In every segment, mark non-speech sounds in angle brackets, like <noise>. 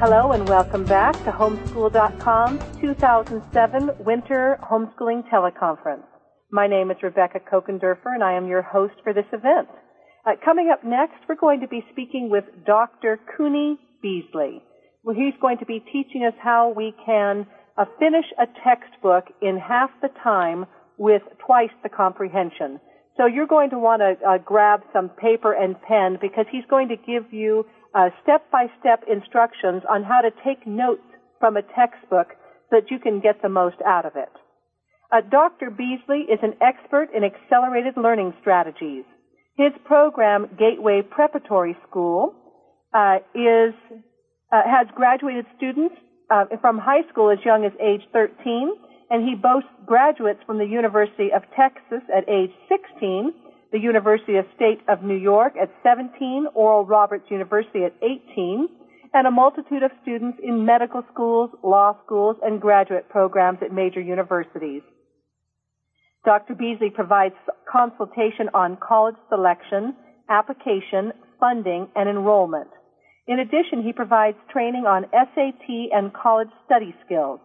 Hello and welcome back to Homeschool.com's 2007 Winter Homeschooling Teleconference. My name is Rebecca Kochenderfer and I am your host for this event. Uh, coming up next, we're going to be speaking with Dr. Cooney Beasley. Well, he's going to be teaching us how we can uh, finish a textbook in half the time with twice the comprehension. So you're going to want to uh, grab some paper and pen because he's going to give you uh, step-by-step instructions on how to take notes from a textbook so that you can get the most out of it. Uh, Dr. Beasley is an expert in accelerated learning strategies. His program, Gateway Preparatory School, uh, is uh, has graduated students uh, from high school as young as age 13, and he boasts graduates from the University of Texas at age 16, the University of State of New York at 17, Oral Roberts University at 18, and a multitude of students in medical schools, law schools, and graduate programs at major universities. Dr. Beasley provides consultation on college selection, application, funding, and enrollment. In addition, he provides training on SAT and college study skills.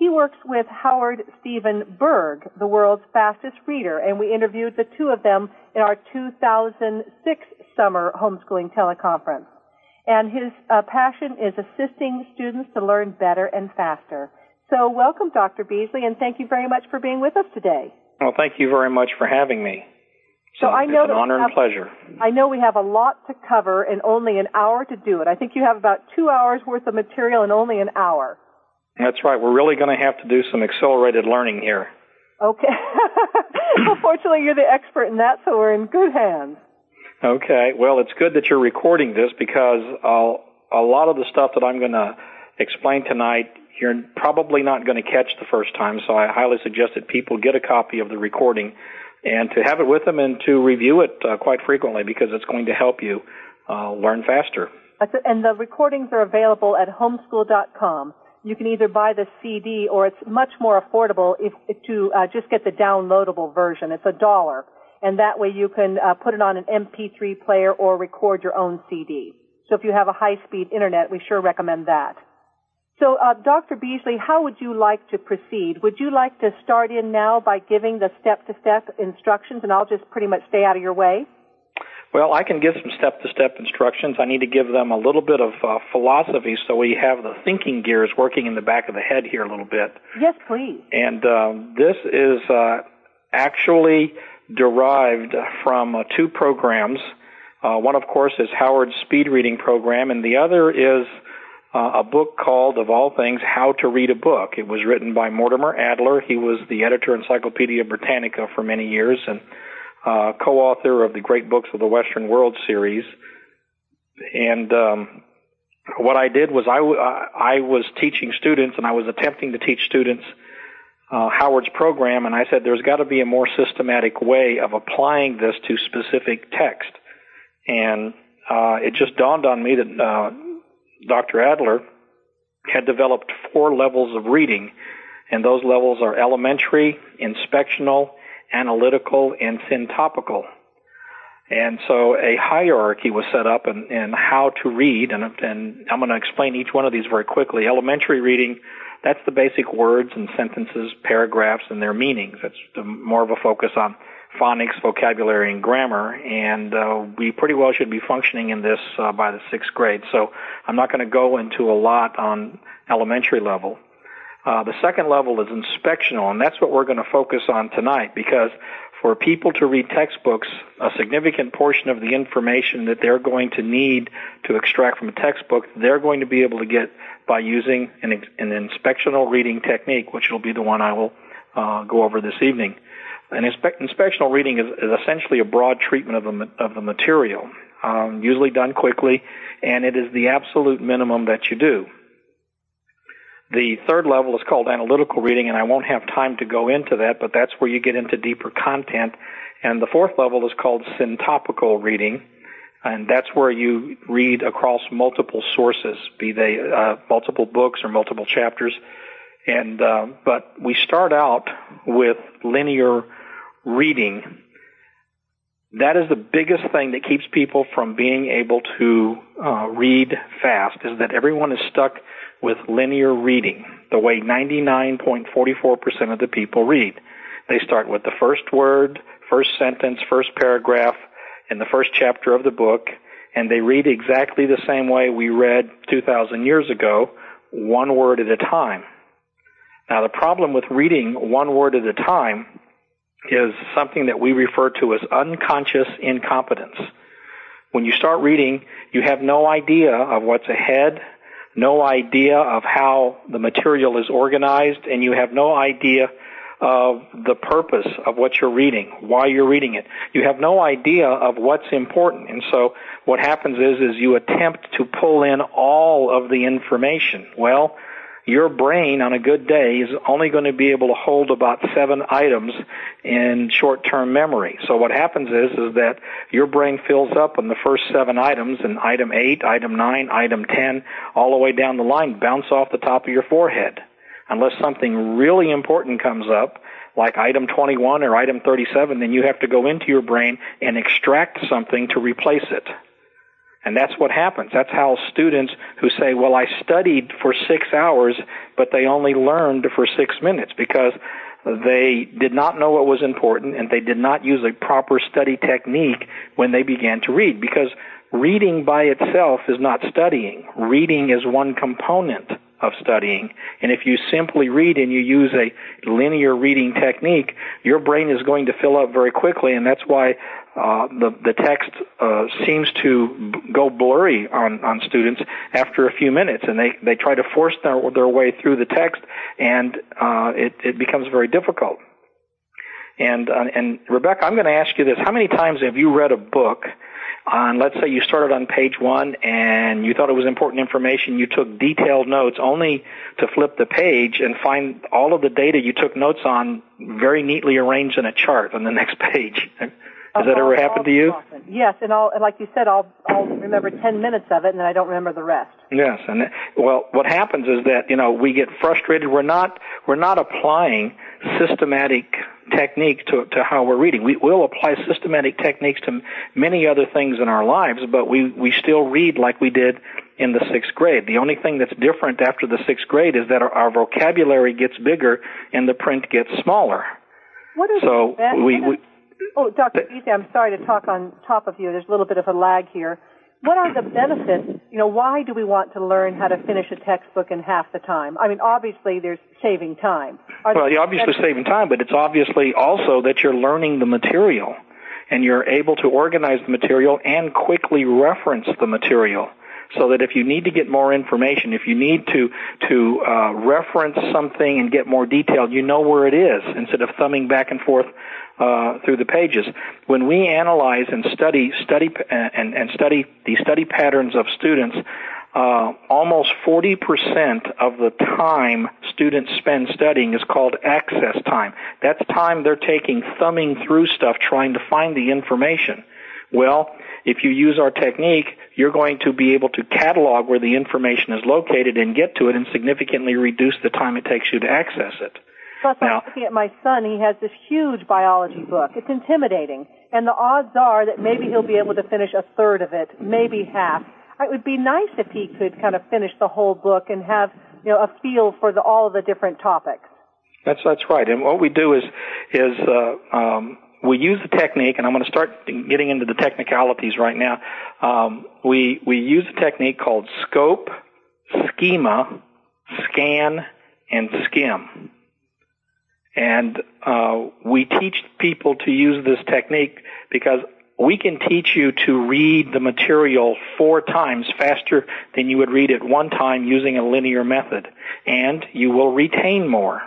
He works with Howard Stephen Berg, the world's fastest reader, and we interviewed the two of them in our 2006 summer homeschooling teleconference. And his uh, passion is assisting students to learn better and faster. So welcome, Dr. Beasley, and thank you very much for being with us today. Well, thank you very much for having me. So I know it's an honor have, and pleasure. I know we have a lot to cover and only an hour to do it. I think you have about two hours worth of material and only an hour. That's right. We're really going to have to do some accelerated learning here. Okay. <laughs> well, fortunately, you're the expert in that, so we're in good hands. Okay. Well, it's good that you're recording this because a lot of the stuff that I'm going to explain tonight you're probably not going to catch the first time, so I highly suggest that people get a copy of the recording and to have it with them and to review it uh, quite frequently because it's going to help you uh, learn faster. And the recordings are available at homeschool.com. You can either buy the CD or it's much more affordable if, to uh, just get the downloadable version. It's a dollar. And that way you can uh, put it on an MP3 player or record your own CD. So if you have a high-speed internet, we sure recommend that. So, uh, Dr. Beasley, how would you like to proceed? Would you like to start in now by giving the step-to-step instructions, and I'll just pretty much stay out of your way? Well, I can give some step-to-step instructions. I need to give them a little bit of uh, philosophy so we have the thinking gears working in the back of the head here a little bit. Yes, please. And um, this is uh, actually derived from uh, two programs. Uh, one, of course, is Howard's speed reading program, and the other is uh, a book called, of all things, How to Read a Book. It was written by Mortimer Adler. He was the editor of Encyclopedia Britannica for many years and uh, co-author of the Great Books of the Western World series. And um, what I did was I, I was teaching students, and I was attempting to teach students uh, Howard's program, and I said there's got to be a more systematic way of applying this to specific text. And uh, it just dawned on me that uh, Dr. Adler had developed four levels of reading, and those levels are elementary, inspectional, analytical, and syntopical. And so a hierarchy was set up in, in how to read, and, and I'm going to explain each one of these very quickly. Elementary reading, that's the basic words and sentences, paragraphs, and their meanings. That's more of a focus on phonics, vocabulary, and grammar, and uh, we pretty well should be functioning in this uh, by the sixth grade. So I'm not going to go into a lot on elementary level. Uh, the second level is inspectional, and that's what we're going to focus on tonight because for people to read textbooks, a significant portion of the information that they're going to need to extract from a textbook, they're going to be able to get by using an, an inspectional reading technique, which will be the one I will uh, go over this evening. An inspe- inspectional reading is, is, essentially a broad treatment of the, of the material, um, usually done quickly, and it is the absolute minimum that you do. The third level is called analytical reading, and I won't have time to go into that, but that's where you get into deeper content. And the fourth level is called syntopical reading, and that's where you read across multiple sources, be they uh, multiple books or multiple chapters. And uh, but we start out with linear reading. that is the biggest thing that keeps people from being able to uh, read fast is that everyone is stuck with linear reading, the way 99.44% of the people read. They start with the first word, first sentence, first paragraph in the first chapter of the book, and they read exactly the same way we read 2,000 years ago, one word at a time. Now the problem with reading one word at a time is something that we refer to as unconscious incompetence. When you start reading, you have no idea of what's ahead, no idea of how the material is organized, and you have no idea of the purpose of what you're reading, why you're reading it. You have no idea of what's important. And so what happens is, is you attempt to pull in all of the information. Well, your brain on a good day is only going to be able to hold about seven items in short-term memory. So what happens is, is that your brain fills up on the first seven items and item eight, item nine, item ten, all the way down the line bounce off the top of your forehead. Unless something really important comes up, like item 21 or item 37, then you have to go into your brain and extract something to replace it. And that's what happens. That's how students who say, well, I studied for six hours, but they only learned for six minutes because they did not know what was important and they did not use a proper study technique when they began to read because reading by itself is not studying. Reading is one component of studying. And if you simply read and you use a linear reading technique, your brain is going to fill up very quickly, and that's why uh, the the text uh, seems to go blurry on on students after a few minutes, and they they try to force their their way through the text, and uh, it it becomes very difficult. And uh, and Rebecca, I'm going to ask you this: How many times have you read a book? On, let's say you started on page one and you thought it was important information, you took detailed notes only to flip the page and find all of the data you took notes on very neatly arranged in a chart on the <laughs> next page. Has that ever happened to you? Often. Yes, and I'll, like you said, I'll, I'll remember 10 minutes of it and then I don't remember the rest. Yes, and well, what happens is that, you know, we get frustrated. We're not, we're not applying systematic technique to, to how we're reading. We will apply systematic techniques to many other things in our lives, but we, we still read like we did in the sixth grade. The only thing that's different after the sixth grade is that our, our vocabulary gets bigger and the print gets smaller. What is so we, we Oh, Dr. Beasley, I'm sorry to talk on top of you. There's a little bit of a lag here. What are the benefits? You know, why do we want to learn how to finish a textbook in half the time? I mean, obviously there's saving time. Are well, you're obviously saving time, but it's obviously also that you're learning the material and you're able to organize the material and quickly reference the material so that if you need to get more information, if you need to to uh, reference something and get more detail, you know where it is instead of thumbing back and forth uh, through the pages. When we analyze and study study and, and study the study patterns of students, uh, almost 40% of the time students spend studying is called access time. That's time they're taking thumbing through stuff trying to find the information. Well, if you use our technique, you're going to be able to catalog where the information is located and get to it and significantly reduce the time it takes you to access it. Plus, now, I'm looking at my son. He has this huge biology book. It's intimidating. And the odds are that maybe he'll be able to finish a third of it, maybe half. It would be nice if he could kind of finish the whole book and have, you know, a feel for the, all of the different topics. That's that's right. And what we do is is uh, um, we use the technique, and I'm going to start getting into the technicalities right now. Um, we we use a technique called scope, schema, scan, and skim. And uh, we teach people to use this technique because we can teach you to read the material four times faster than you would read it one time using a linear method, and you will retain more.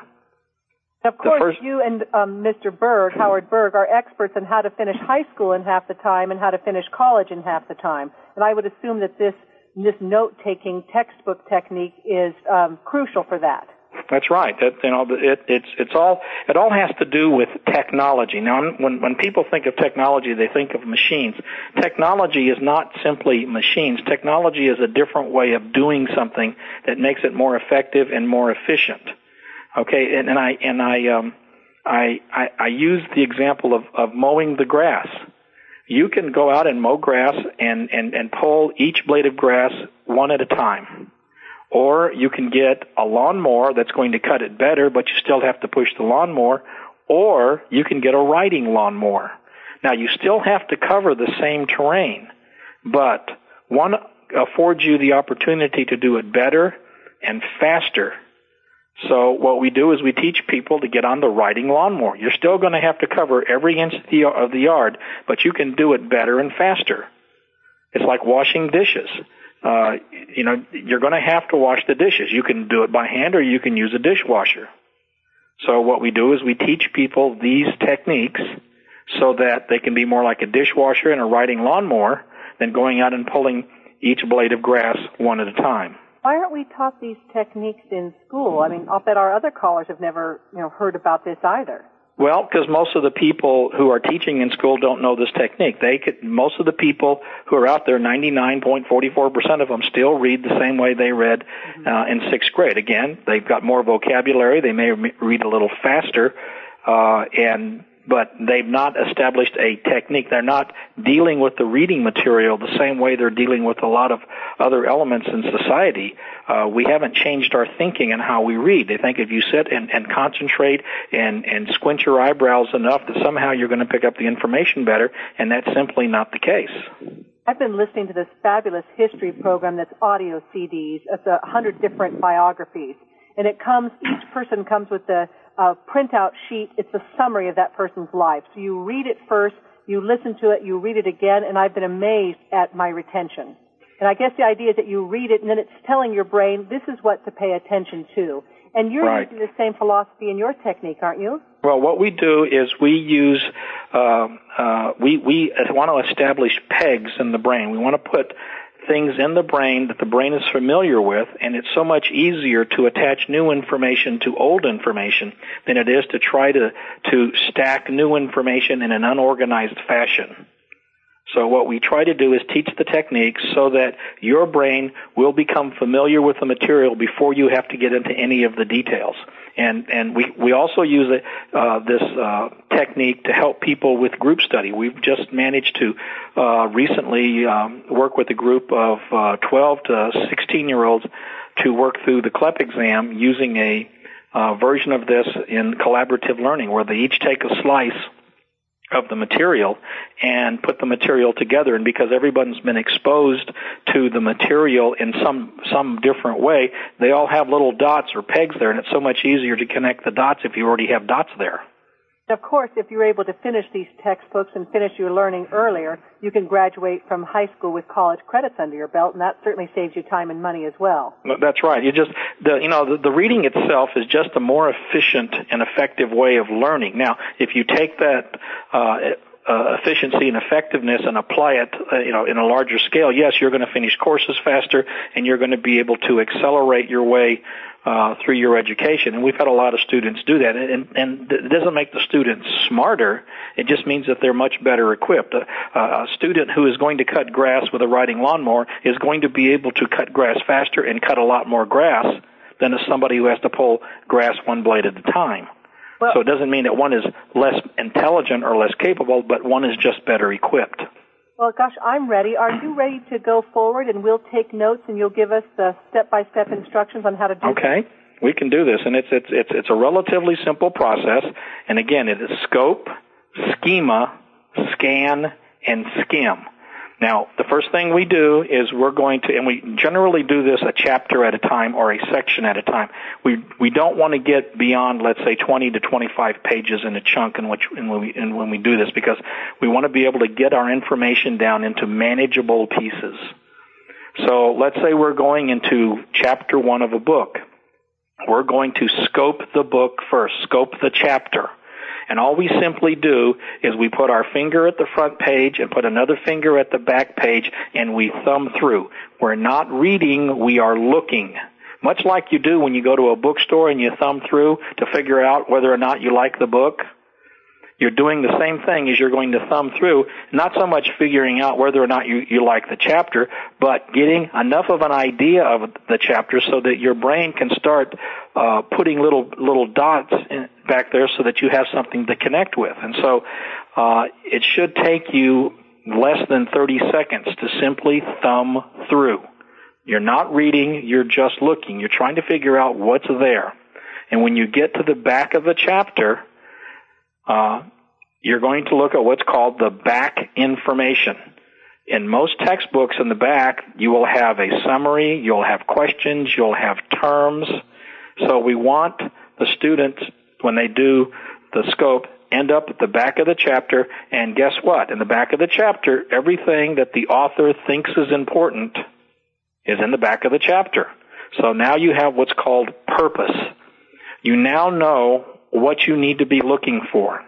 Of course, first, you and um, Mr. Berg, Howard Berg, are experts on how to finish high school in half the time and how to finish college in half the time. And I would assume that this this note-taking textbook technique is um, crucial for that. That's right. That you know, it, it's it's all it all has to do with technology. Now, when when people think of technology, they think of machines. Technology is not simply machines. Technology is a different way of doing something that makes it more effective and more efficient. Okay, and, and I and I um I, I I use the example of of mowing the grass. You can go out and mow grass and, and, and pull each blade of grass one at a time. Or you can get a lawnmower that's going to cut it better, but you still have to push the lawnmower. Or you can get a riding lawnmower. Now you still have to cover the same terrain, but one affords you the opportunity to do it better and faster. So what we do is we teach people to get on the riding lawnmower. You're still going to have to cover every inch of the yard, but you can do it better and faster. It's like washing dishes. Uh, you know, you're going to have to wash the dishes. You can do it by hand or you can use a dishwasher. So what we do is we teach people these techniques so that they can be more like a dishwasher and a riding lawnmower than going out and pulling each blade of grass one at a time. Why aren't we taught these techniques in school? I mean, I'll bet our other callers have never, you know, heard about this either. Well, because most of the people who are teaching in school don't know this technique. They could, most of the people who are out there, 99.44% of them still read the same way they read mm-hmm. uh, in sixth grade. Again, they've got more vocabulary. They may read a little faster, uh, and but they've not established a technique. They're not dealing with the reading material the same way they're dealing with a lot of other elements in society. Uh, we haven't changed our thinking and how we read. They think if you sit and, and concentrate and, and squint your eyebrows enough that somehow you're going to pick up the information better, and that's simply not the case. I've been listening to this fabulous history program that's audio CDs. It's a hundred different biographies. And it comes, each person comes with a a printout sheet. It's a summary of that person's life. So you read it first, you listen to it, you read it again, and I've been amazed at my retention. And I guess the idea is that you read it and then it's telling your brain this is what to pay attention to. And you're right. using the same philosophy in your technique, aren't you? Well, what we do is we use uh, uh, we we want to establish pegs in the brain. We want to put things in the brain that the brain is familiar with, and it's so much easier to attach new information to old information than it is to try to, to stack new information in an unorganized fashion. So what we try to do is teach the techniques so that your brain will become familiar with the material before you have to get into any of the details. And and we we also use uh, this uh, technique to help people with group study. We've just managed to uh, recently um, work with a group of uh, 12 to 16 year olds to work through the CLEP exam using a uh, version of this in collaborative learning, where they each take a slice of the material and put the material together. And because everyone's been exposed to the material in some some different way they all have little dots or pegs there and it's so much easier to connect the dots if you already have dots there of course, if you're able to finish these textbooks and finish your learning earlier, you can graduate from high school with college credits under your belt, and that certainly saves you time and money as well. That's right. You just the you know the, the reading itself is just a more efficient and effective way of learning. Now, if you take that. Uh, uh, efficiency and effectiveness and apply it, uh, you know, in a larger scale, yes, you're going to finish courses faster and you're going to be able to accelerate your way uh, through your education. And we've had a lot of students do that. And, and it doesn't make the students smarter. It just means that they're much better equipped. A, a student who is going to cut grass with a riding lawnmower is going to be able to cut grass faster and cut a lot more grass than somebody who has to pull grass one blade at a time. Well, so it doesn't mean that one is less intelligent or less capable, but one is just better equipped. Well, gosh, I'm ready. Are you ready to go forward and we'll take notes and you'll give us the step-by-step instructions on how to do Okay. This? We can do this and it's it's it's it's a relatively simple process and again it is scope, schema, scan and skim. Now, the first thing we do is we're going to, and we generally do this a chapter at a time or a section at a time. We we don't want to get beyond, let's say, 20 to 25 pages in a chunk in which in when we in when we do this because we want to be able to get our information down into manageable pieces. So let's say we're going into chapter one of a book. We're going to scope the book first, scope the chapter. And all we simply do is we put our finger at the front page and put another finger at the back page and we thumb through. We're not reading, we are looking. Much like you do when you go to a bookstore and you thumb through to figure out whether or not you like the book. You're doing the same thing as you're going to thumb through, not so much figuring out whether or not you, you like the chapter, but getting enough of an idea of the chapter so that your brain can start uh, putting little little dots in, back there so that you have something to connect with. And so uh, it should take you less than 30 seconds to simply thumb through. You're not reading, you're just looking. You're trying to figure out what's there. And when you get to the back of the chapter, uh, you're going to look at what's called the back information. In most textbooks in the back, you will have a summary, you'll have questions, you'll have terms. So we want the students, when they do the scope, end up at the back of the chapter, and guess what? In the back of the chapter, everything that the author thinks is important is in the back of the chapter. So now you have what's called purpose. You now know what you need to be looking for.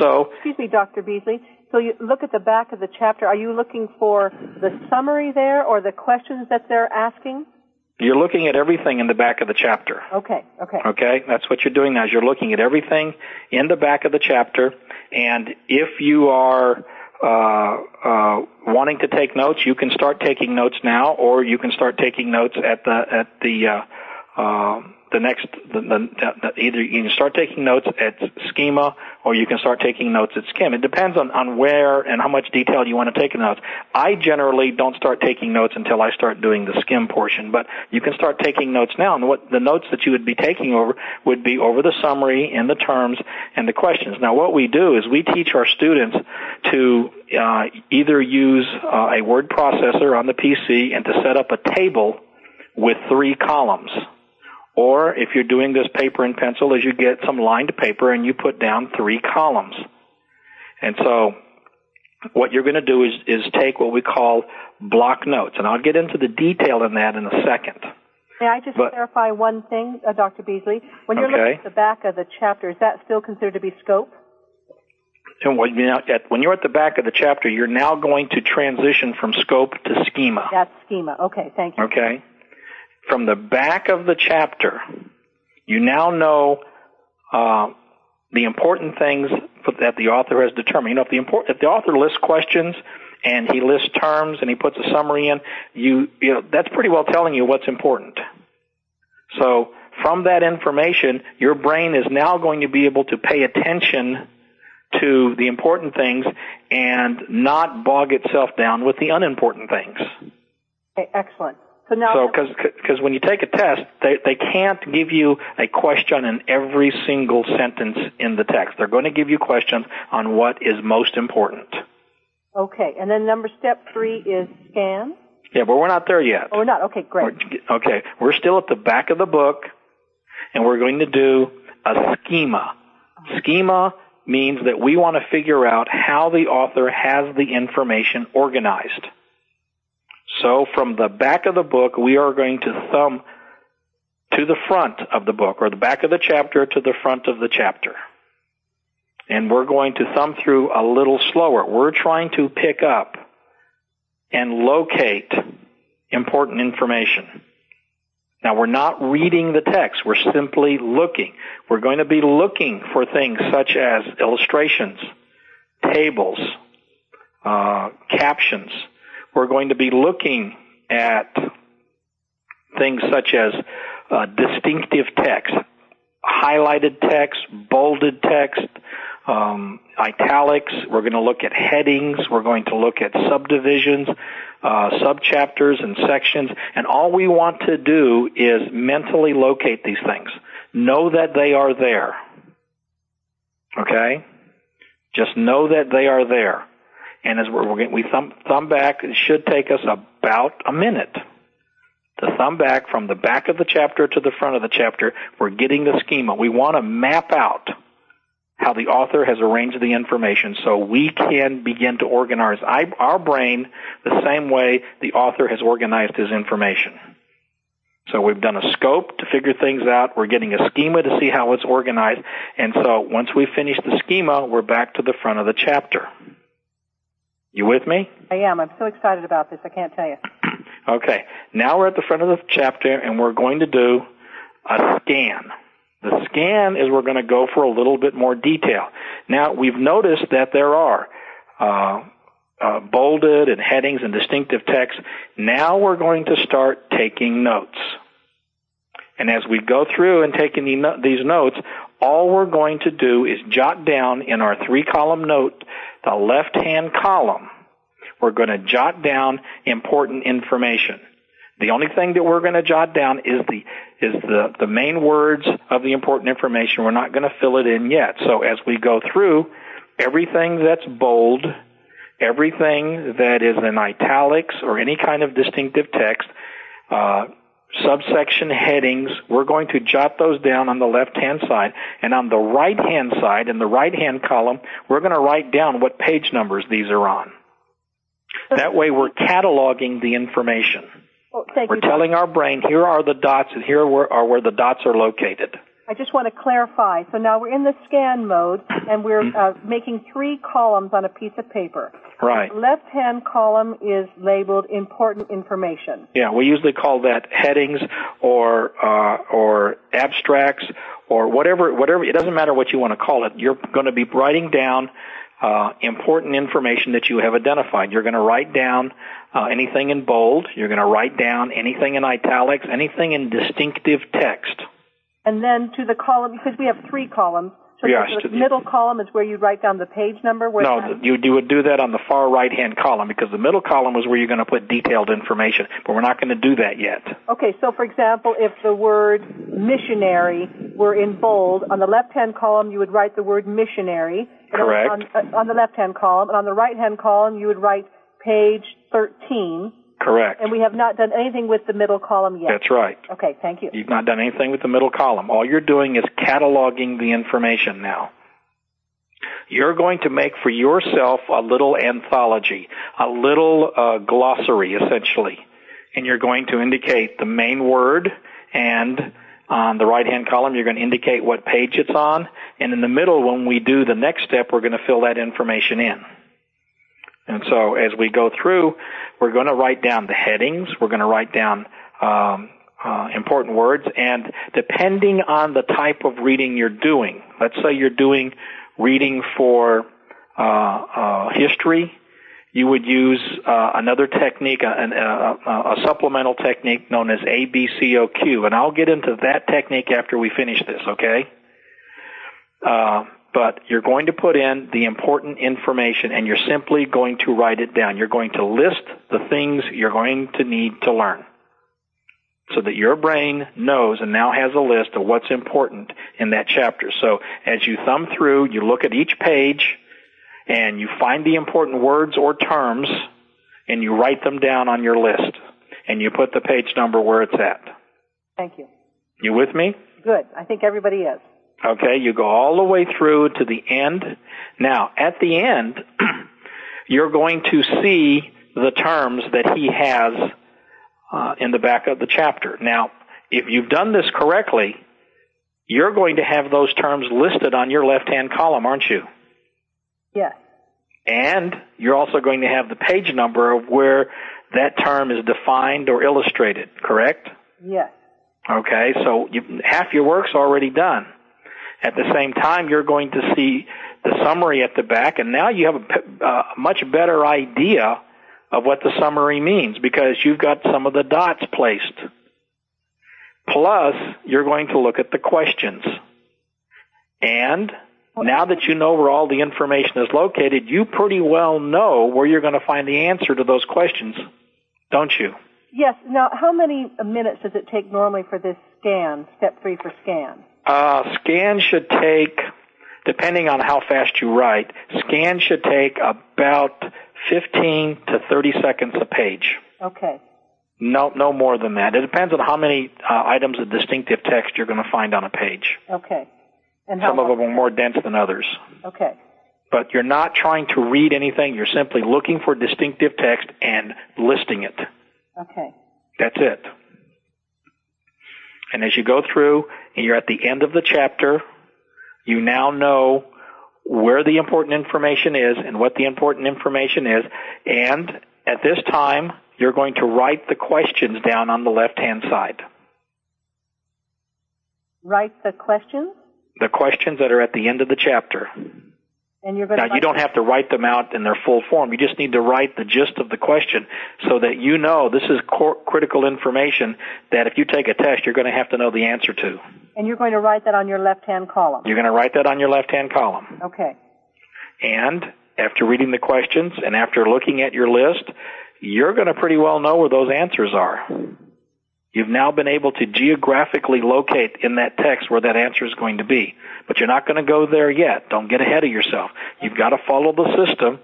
So, excuse me, Dr. Beasley. So you look at the back of the chapter. Are you looking for the summary there or the questions that they're asking? You're looking at everything in the back of the chapter. Okay, okay. Okay, that's what you're doing now. Is you're looking at everything in the back of the chapter, and if you are uh, uh, wanting to take notes, you can start taking notes now, or you can start taking notes at the at the uh, uh, the next, the, the, the, either you can start taking notes at schema or you can start taking notes at skim. It depends on, on where and how much detail you want to take notes. I generally don't start taking notes until I start doing the skim portion, but you can start taking notes now. And what the notes that you would be taking over would be over the summary and the terms and the questions. Now, what we do is we teach our students to uh, either use uh, a word processor on the PC and to set up a table with three columns. Or if you're doing this paper and pencil, is you get some lined paper and you put down three columns. And so what you're going to do is, is take what we call block notes. And I'll get into the detail in that in a second. May I just but, clarify one thing, uh, Dr. Beasley? When you're okay. looking at the back of the chapter, is that still considered to be scope? And when, you know, at, when you're at the back of the chapter, you're now going to transition from scope to schema. That's schema. Okay, thank you. Okay from the back of the chapter, you now know uh, the important things that the author has determined. You know, if the, import, if the author lists questions and he lists terms and he puts a summary in, you, you know, that's pretty well telling you what's important. So from that information, your brain is now going to be able to pay attention to the important things and not bog itself down with the unimportant things. Okay, excellent. So now, so because when you take a test, they they can't give you a question in every single sentence in the text. They're going to give you questions on what is most important. Okay, and then number step three is scan. Yeah, but we're not there yet. Oh, we're not. Okay, great. We're, okay, we're still at the back of the book, and we're going to do a schema. Schema means that we want to figure out how the author has the information organized. So from the back of the book, we are going to thumb to the front of the book, or the back of the chapter to the front of the chapter. And we're going to thumb through a little slower. We're trying to pick up and locate important information. Now we're not reading the text, we're simply looking. We're going to be looking for things such as illustrations, tables, uh, captions, we're going to be looking at things such as uh, distinctive text, highlighted text, bolded text, um, italics. We're going to look at headings. We're going to look at subdivisions, uh, subchapters, and sections. And all we want to do is mentally locate these things. Know that they are there. Okay? Just know that they are there. And as we're, we're we thumb, thumb back, it should take us about a minute to thumb back from the back of the chapter to the front of the chapter. We're getting the schema. We want to map out how the author has arranged the information so we can begin to organize our brain the same way the author has organized his information. So we've done a scope to figure things out. We're getting a schema to see how it's organized. And so once we finish the schema, we're back to the front of the chapter. You with me? I am. I'm so excited about this. I can't tell you. <clears throat> okay. Now we're at the front of the chapter and we're going to do a scan. The scan is we're going to go for a little bit more detail. Now we've noticed that there are uh, uh, bolded and headings and distinctive text. Now we're going to start taking notes. And as we go through and taking these notes, all we're going to do is jot down in our three column note, the left hand column, we're going to jot down important information. The only thing that we're going to jot down is the is the, the main words of the important information. We're not going to fill it in yet. So as we go through, everything that's bold, everything that is in italics or any kind of distinctive text, uh, subsection headings, we're going to jot those down on the left hand side. And on the right hand side, in the right hand column, we're going to write down what page numbers these are on. That way we're cataloging the information. Oh, thank We're you. telling our brain, here are the dots and here are are where the dots are located. I just want to clarify. So now we're in the scan mode, and we're uh, making three columns on a piece of paper. Right. Left-hand column is labeled important information. Yeah, we usually call that headings or uh, or abstracts or whatever whatever. It doesn't matter what you want to call it. You're going to be writing down uh, important information that you have identified. You're going to write down uh, anything in bold. You're going to write down anything in italics, anything in distinctive text. And then to the column, because we have three columns, so Yes, the the- middle column is where you write down the page number. Where No, you, you would do that on the far right hand column because the middle column is where you're going to put detailed information, but we're not going to do that yet. Okay, so for example, if the word missionary were in bold, on the left-hand column you would write the word missionary. Correct. On, uh, on the left-hand column, and on the right-hand column you would write page 13. Correct. And we have not done anything with the middle column yet. That's right. Okay, thank you. You've not done anything with the middle column. All you're doing is cataloging the information now. You're going to make for yourself a little anthology, a little uh, glossary, essentially. And you're going to indicate the main word, and on the right-hand column, you're going to indicate what page it's on. And in the middle, when we do the next step, we're going to fill that information in. And so as we go through, we're going to write down the headings. We're going to write down um, uh, important words, and depending on the type of reading you're doing, let's say you're doing reading for uh, uh, history, you would use uh, another technique, a, a, a supplemental technique known as ABCOQ, and I'll get into that technique after we finish this. Okay? Uh, but you're going to put in the important information and you're simply going to write it down. You're going to list the things you're going to need to learn so that your brain knows and now has a list of what's important in that chapter. So as you thumb through, you look at each page and you find the important words or terms and you write them down on your list and you put the page number where it's at. Thank you. You with me? Good. I think everybody is. Okay, you go all the way through to the end. Now, at the end, <clears throat> you're going to see the terms that he has uh, in the back of the chapter. Now, if you've done this correctly, you're going to have those terms listed on your left-hand column, aren't you? Yes. And you're also going to have the page number of where that term is defined or illustrated, correct? Yes. Okay, so you, half your work's already done. At the same time, you're going to see the summary at the back, and now you have a uh, much better idea of what the summary means because you've got some of the dots placed. Plus, you're going to look at the questions. And now that you know where all the information is located, you pretty well know where you're going to find the answer to those questions, don't you? Yes. Now, how many minutes does it take normally for this scan, step three for scan? Uh, scan should take, depending on how fast you write, scan should take about 15 to 30 seconds a page. Okay. No, no more than that. It depends on how many uh, items of distinctive text you're going to find on a page. Okay. And how Some of them are more dense than others. Okay. But you're not trying to read anything. You're simply looking for distinctive text and listing it. Okay. That's it. And as you go through and you're at the end of the chapter, you now know where the important information is and what the important information is. And at this time, you're going to write the questions down on the left hand side. Write the questions? The questions that are at the end of the chapter. And you're going now, to you don't have to write them out in their full form. You just need to write the gist of the question so that you know this is cor- critical information that if you take a test, you're going to have to know the answer to. And you're going to write that on your left-hand column. You're going to write that on your left-hand column. Okay. And after reading the questions and after looking at your list, you're going to pretty well know where those answers are. You've now been able to geographically locate in that text where that answer is going to be. But you're not going to go there yet. Don't get ahead of yourself. You've got to follow the system.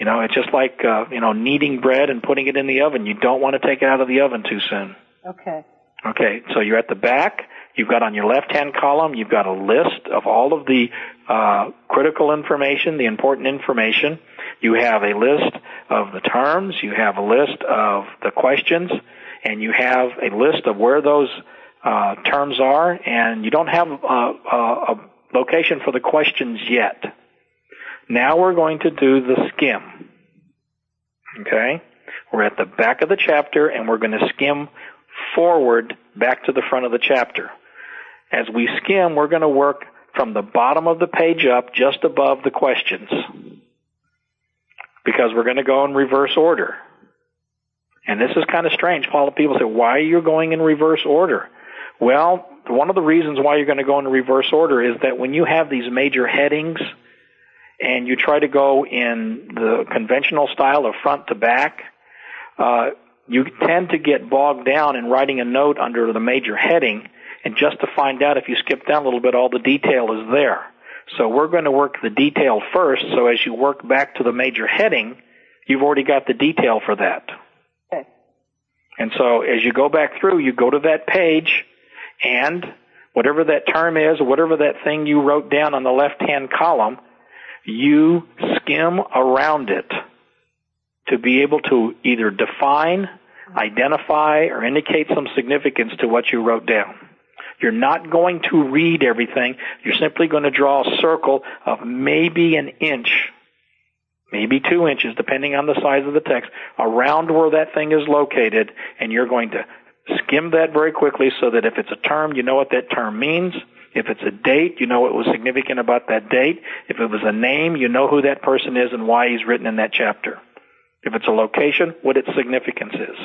You know, it's just like, uh, you know, kneading bread and putting it in the oven. You don't want to take it out of the oven too soon. Okay. Okay, so you're at the back. You've got on your left-hand column, you've got a list of all of the uh, critical information, the important information. You have a list of the terms. You have a list of the questions and you have a list of where those uh, terms are, and you don't have a, a, a location for the questions yet. Now we're going to do the skim. Okay? We're at the back of the chapter, and we're going to skim forward back to the front of the chapter. As we skim, we're going to work from the bottom of the page up just above the questions. Because we're going to go in reverse order. And this is kind of strange. A lot of people say, why are you going in reverse order? Well, one of the reasons why you're going to go in reverse order is that when you have these major headings and you try to go in the conventional style of front to back, uh, you tend to get bogged down in writing a note under the major heading and just to find out if you skip down a little bit, all the detail is there. So we're going to work the detail first, so as you work back to the major heading, you've already got the detail for that. And so as you go back through, you go to that page and whatever that term is, whatever that thing you wrote down on the left-hand column, you skim around it to be able to either define, identify, or indicate some significance to what you wrote down. You're not going to read everything. You're simply going to draw a circle of maybe an inch maybe two inches, depending on the size of the text, around where that thing is located, and you're going to skim that very quickly so that if it's a term, you know what that term means. If it's a date, you know what was significant about that date. If it was a name, you know who that person is and why he's written in that chapter. If it's a location, what its significance is.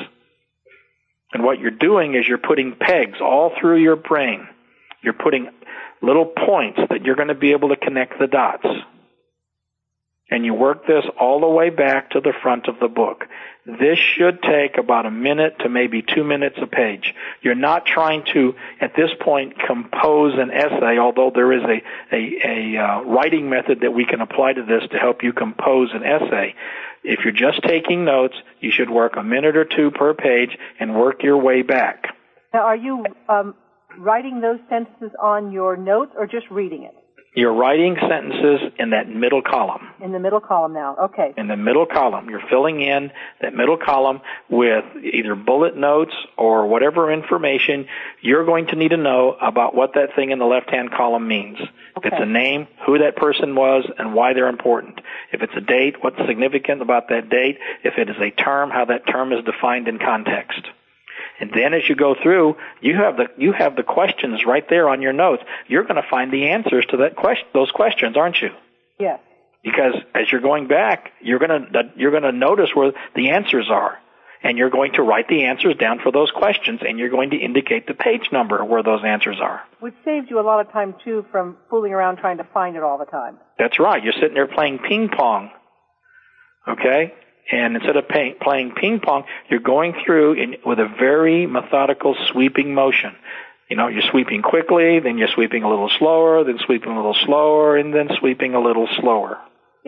And what you're doing is you're putting pegs all through your brain. You're putting little points that you're going to be able to connect the dots and you work this all the way back to the front of the book. This should take about a minute to maybe two minutes a page. You're not trying to, at this point, compose an essay, although there is a, a, a uh, writing method that we can apply to this to help you compose an essay. If you're just taking notes, you should work a minute or two per page and work your way back. Now, are you um, writing those sentences on your notes or just reading it? You're writing sentences in that middle column. In the middle column now, okay. In the middle column. You're filling in that middle column with either bullet notes or whatever information you're going to need to know about what that thing in the left-hand column means. Okay. If it's a name, who that person was, and why they're important. If it's a date, what's significant about that date. If it is a term, how that term is defined in context. And then as you go through, you have the you have the questions right there on your notes. You're going to find the answers to that question, those questions, aren't you? Yes. Because as you're going back, you're going to you're going to notice where the answers are, and you're going to write the answers down for those questions, and you're going to indicate the page number where those answers are. Which saves you a lot of time too from fooling around trying to find it all the time. That's right. You're sitting there playing ping pong. Okay? And instead of pay, playing ping pong, you're going through in, with a very methodical sweeping motion. You know, you're sweeping quickly, then you're sweeping a little slower, then sweeping a little slower, and then sweeping a little slower.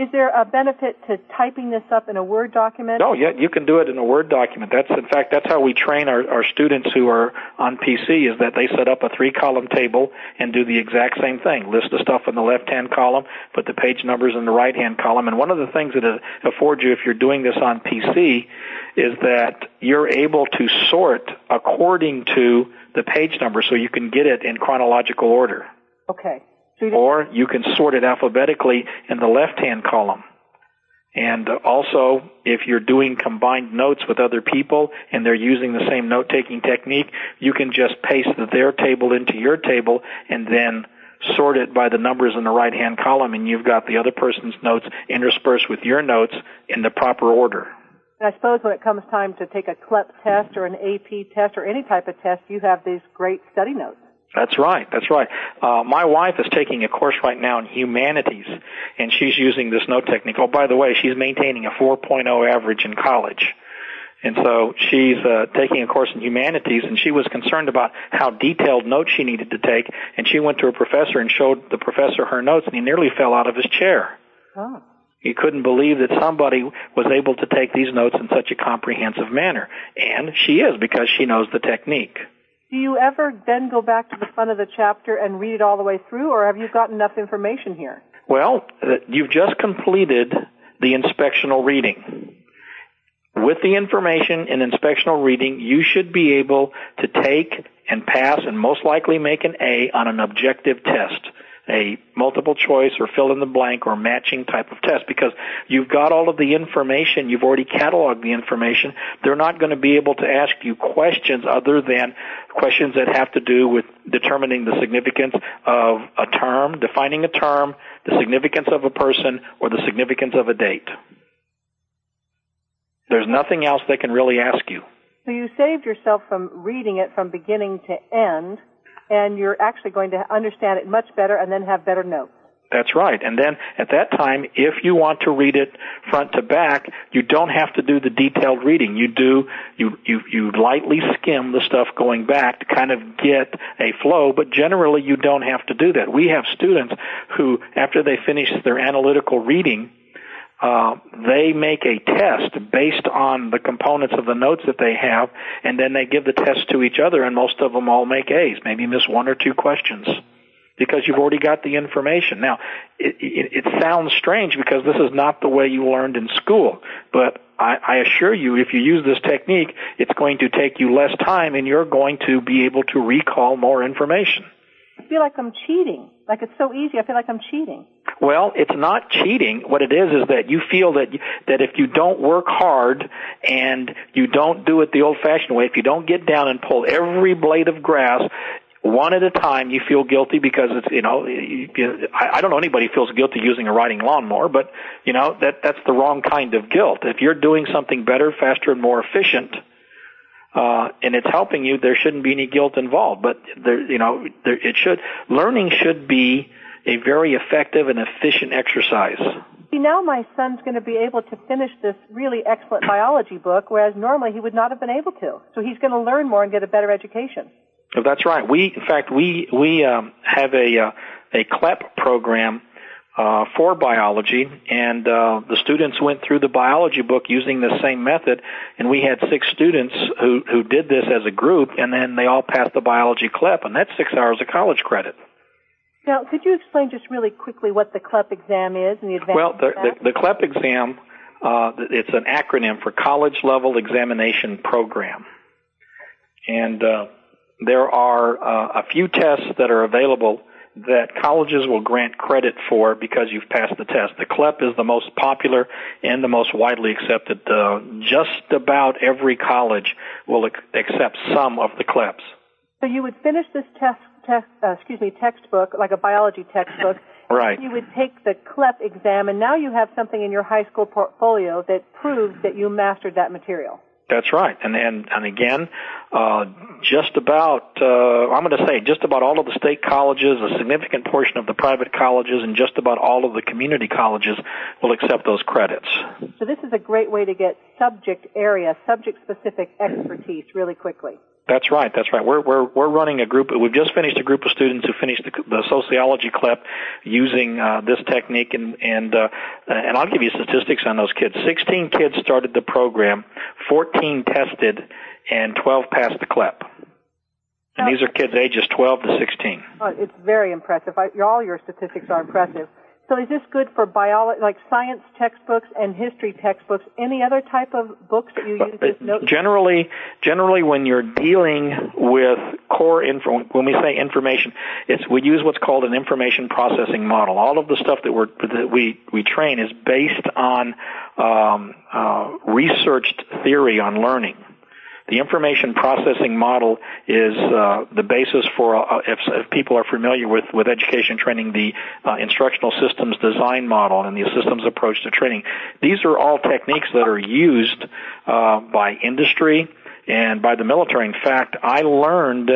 Is there a benefit to typing this up in a Word document? Oh, yeah, you can do it in a Word document. That's, in fact, that's how we train our, our students who are on PC is that they set up a three column table and do the exact same thing. List the stuff in the left hand column, put the page numbers in the right hand column. And one of the things that it affords you if you're doing this on PC is that you're able to sort according to the page number so you can get it in chronological order. Okay. Or you can sort it alphabetically in the left-hand column. And also, if you're doing combined notes with other people and they're using the same note-taking technique, you can just paste their table into your table and then sort it by the numbers in the right hand column and you've got the other person's notes interspersed with your notes in the proper order. And I suppose when it comes time to take a CLEP test or an AP test or any type of test, you have these great study notes. That's right. That's right. Uh, my wife is taking a course right now in humanities, and she's using this note technique. Oh, by the way, she's maintaining a 4.0 average in college. And so she's uh, taking a course in humanities, and she was concerned about how detailed notes she needed to take. And she went to her professor and showed the professor her notes, and he nearly fell out of his chair. Oh. He couldn't believe that somebody was able to take these notes in such a comprehensive manner. And she is because she knows the technique. Do you ever then go back to the front of the chapter and read it all the way through, or have you got enough information here? Well, uh, you've just completed the inspectional reading. With the information in inspectional reading, you should be able to take and pass and most likely make an A on an objective test a multiple choice or fill in the blank or matching type of test because you've got all of the information, you've already cataloged the information. They're not going to be able to ask you questions other than questions that have to do with determining the significance of a term, defining a term, the significance of a person, or the significance of a date. There's nothing else they can really ask you. So you saved yourself from reading it from beginning to end and you're actually going to understand it much better and then have better notes. That's right. And then at that time, if you want to read it front to back, you don't have to do the detailed reading. You do, you, you, you lightly skim the stuff going back to kind of get a flow, but generally you don't have to do that. We have students who, after they finish their analytical reading, uh, they make a test based on the components of the notes that they have, and then they give the test to each other, and most of them all make A's, maybe miss one or two questions because you've already got the information. Now, it, it, it sounds strange because this is not the way you learned in school, but I, I assure you, if you use this technique, it's going to take you less time, and you're going to be able to recall more information. Feel like I'm cheating. Like it's so easy. I feel like I'm cheating. Well, it's not cheating. What it is is that you feel that that if you don't work hard and you don't do it the old-fashioned way, if you don't get down and pull every blade of grass one at a time, you feel guilty because it's you know I, I don't know anybody feels guilty using a riding lawnmower, but you know that that's the wrong kind of guilt. If you're doing something better, faster, and more efficient, uh, and it's helping you, there shouldn't be any guilt involved. But there, you know, there, it should learning should be a very effective and efficient exercise. See, now my son's going to be able to finish this really excellent biology book, whereas normally he would not have been able to. So he's going to learn more and get a better education. That's right. We, in fact, we we um, have a uh, a CLEP program uh, for biology, and uh, the students went through the biology book using the same method, and we had six students who who did this as a group, and then they all passed the biology CLEP, and that's six hours of college credit. Now, could you explain just really quickly what the CLEP exam is and the advanced Well, the, the, the CLEP exam, uh, it's an acronym for College Level Examination Program. And uh, there are uh, a few tests that are available that colleges will grant credit for because you've passed the test. The CLEP is the most popular and the most widely accepted. Uh, just about every college will ac- accept some of the CLEPs. So you would finish this test text, uh, excuse me, textbook, like a biology textbook. <laughs> Right. You would take the CLEP exam, and now you have something in your high school portfolio that proves that you mastered that material. That's right, and and and again, uh, just about uh, I'm going to say just about all of the state colleges, a significant portion of the private colleges, and just about all of the community colleges will accept those credits. So this is a great way to get subject area, subject specific expertise really quickly. That's right. That's right. We're we're we're running a group. We've just finished a group of students who finished the, the sociology CLEP using uh, this technique, and and uh, and I'll give you statistics on those kids. Sixteen kids started the program, fourteen tested, and twelve passed the CLEP. And these are kids ages 12 to 16. Oh, it's very impressive. I, all your statistics are impressive. So is this good for biology, like science textbooks and history textbooks? Any other type of books that you use this note? Generally, generally when you're dealing with core info, when we say information, it's we use what's called an information processing model. All of the stuff that, we're, that we we train is based on um, uh, researched theory on learning. The information processing model is uh, the basis for, uh, if, if, people are familiar with, with education training, the uh, instructional systems design model and the systems approach to training. These are all techniques that are used uh, by industry and by the military. In fact, I learned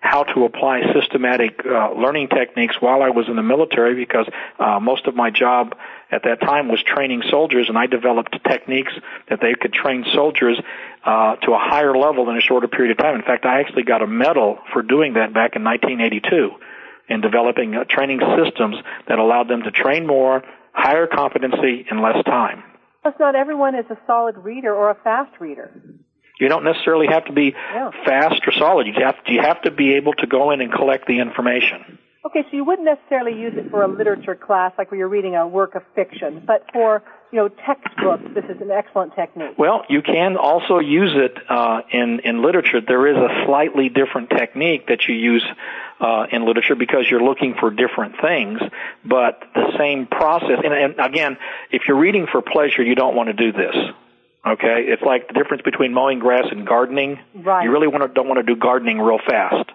how to apply systematic uh, learning techniques while I was in the military because uh, most of my job at that time was training soldiers and I developed techniques that they could train soldiers uh, to a higher level in a shorter period of time. In fact, I actually got a medal for doing that back in 1982 in developing uh, training systems that allowed them to train more, higher competency in less time. Plus, not everyone is a solid reader or a fast reader. You don't necessarily have to be yeah. fast or solid. You have you have to be able to go in and collect the information. Okay, so you wouldn't necessarily use it for a literature class, like where you're reading a work of fiction, but for you know textbooks, this is an excellent technique. Well, you can also use it uh, in in literature. There is a slightly different technique that you use uh, in literature because you're looking for different things, but the same process. And, and again, if you're reading for pleasure, you don't want to do this. Okay, it's like the difference between mowing grass and gardening. Right. You really want to don't want to do gardening real fast.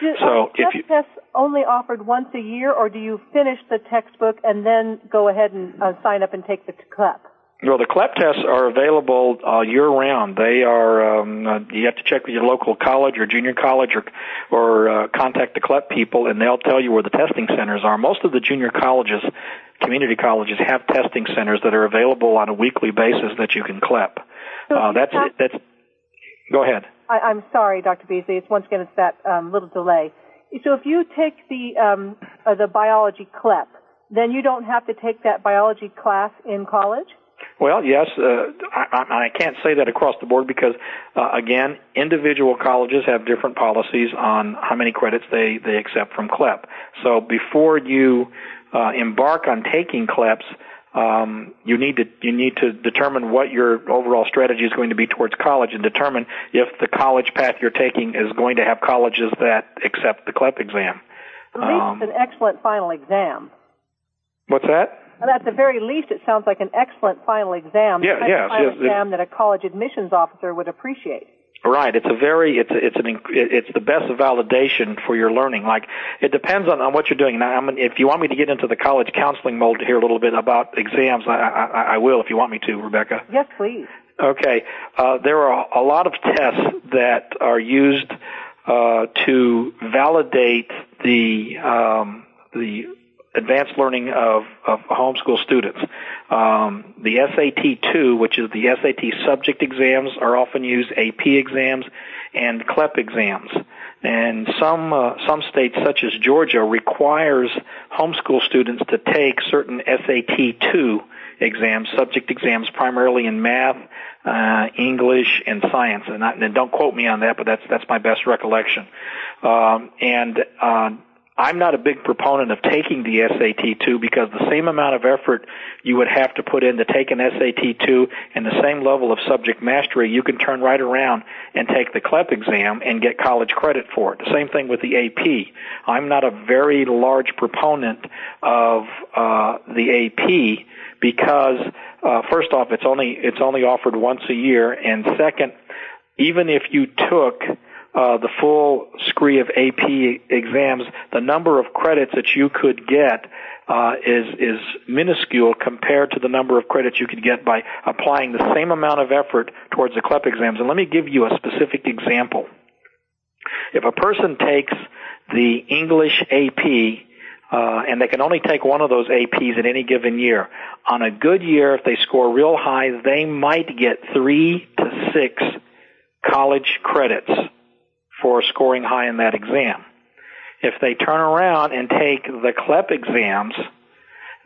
Do, so if you tests only offered once a year, or do you finish the textbook and then go ahead and uh, sign up and take the CLEP? Well, the CLEP tests are available uh, year round. They are um, uh, you have to check with your local college or junior college or or uh, contact the CLEP people, and they'll tell you where the testing centers are. Most of the junior colleges community colleges have testing centers that are available on a weekly basis that you can CLEP. So uh, that's have, that's. Go ahead. I, am sorry, Dr. Beasley. It's once again it's that um, little delay. So if you take the um, uh, the biology CLEP, then you don't have to take that biology class in college. Well, yes, uh, I, I can't say that across the board because, uh, again, individual colleges have different policies on how many credits they they accept from CLEP. So before you uh, embark on taking CLEPs, um, you need to you need to determine what your overall strategy is going to be towards college, and determine if the college path you're taking is going to have colleges that accept the CLEP exam. At least um, an excellent final exam. What's that? And at the very least, it sounds like an excellent final exam. Yeah, yes, final yes, exam that a college admissions officer would appreciate. Right. It's a very it's it's an it's the best validation for your learning. Like it depends on, on what you're doing. Now, I mean, if you want me to get into the college counseling mold here a little bit about exams, I, I, I will if you want me to, Rebecca. Yes, please. Okay. Uh, there are a lot of tests that are used uh, to validate the um, the advanced learning of, of homeschool students. Um, the SAT-2, which is the SAT subject exams, are often used, AP exams, and CLEP exams. And some uh, some states, such as Georgia, requires homeschool students to take certain SAT-2 exams, subject exams, primarily in math, uh, English, and science. And, I, and, don't quote me on that, but that's that's my best recollection. Um, and uh, I'm not a big proponent of taking the SAT2 because the same amount of effort you would have to put in to take an SAT2 and the same level of subject mastery, you can turn right around and take the CLEP exam and get college credit for it. The same thing with the AP. I'm not a very large proponent of uh, the AP because uh, first off, it's only it's only offered once a year, and second, even if you took uh, the full scree of AP exams, the number of credits that you could get uh, is is minuscule compared to the number of credits you could get by applying the same amount of effort towards the CLEP exams. And let me give you a specific example. If a person takes the English AP uh, and they can only take one of those APs at any given year. On a good year, if they score real high, they might get three to six college credits for scoring high in that exam. If they turn around and take the CLEP exams,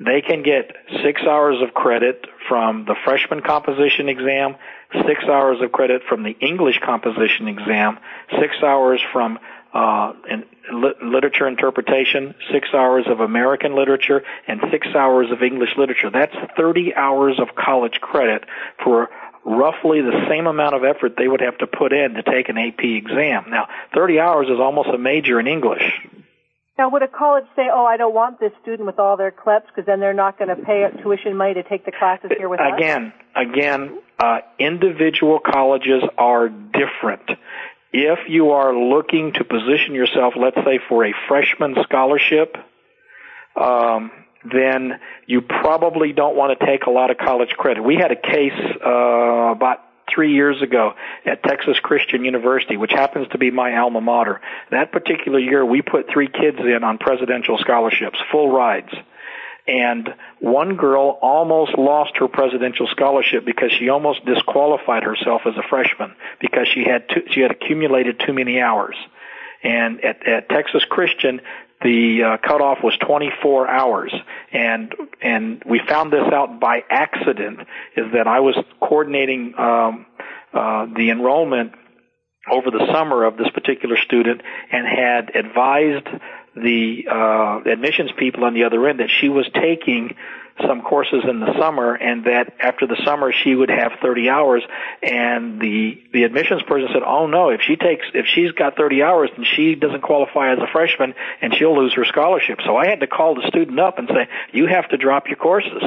they can get six hours of credit from the freshman composition exam, six hours of credit from the English composition exam, six hours from uh, in literature interpretation, six hours of American literature, and six hours of English literature. That's 30 hours of college credit for roughly the same amount of effort they would have to put in to take an AP exam. Now, 30 hours is almost a major in English. Now, would a college say, "Oh, I don't want this student with all their CLEPs because then they're not going to pay tuition money to take the classes here with again, us"? again, uh, individual colleges are different. If you are looking to position yourself, let's say for a freshman scholarship, um, then you probably don't want to take a lot of college credit. We had a case uh, about three years ago at Texas Christian University, which happens to be my alma mater. That particular year, we put three kids in on presidential scholarships, full rides. And one girl almost lost her presidential scholarship because she almost disqualified herself as a freshman because she had too, she had accumulated too many hours. And at, at Texas Christian, the uh, cutoff was 24 hours, and and we found this out by accident. Is that I was coordinating um, uh, the enrollment over the summer of this particular student and had advised the uh, admissions people on the other end that she was taking some courses in the summer and that after the summer she would have 30 hours and the the admissions person said oh no if she takes if she's got 30 hours then she doesn't qualify as a freshman and she'll lose her scholarship. So i had to call the student up and say you have to drop your courses.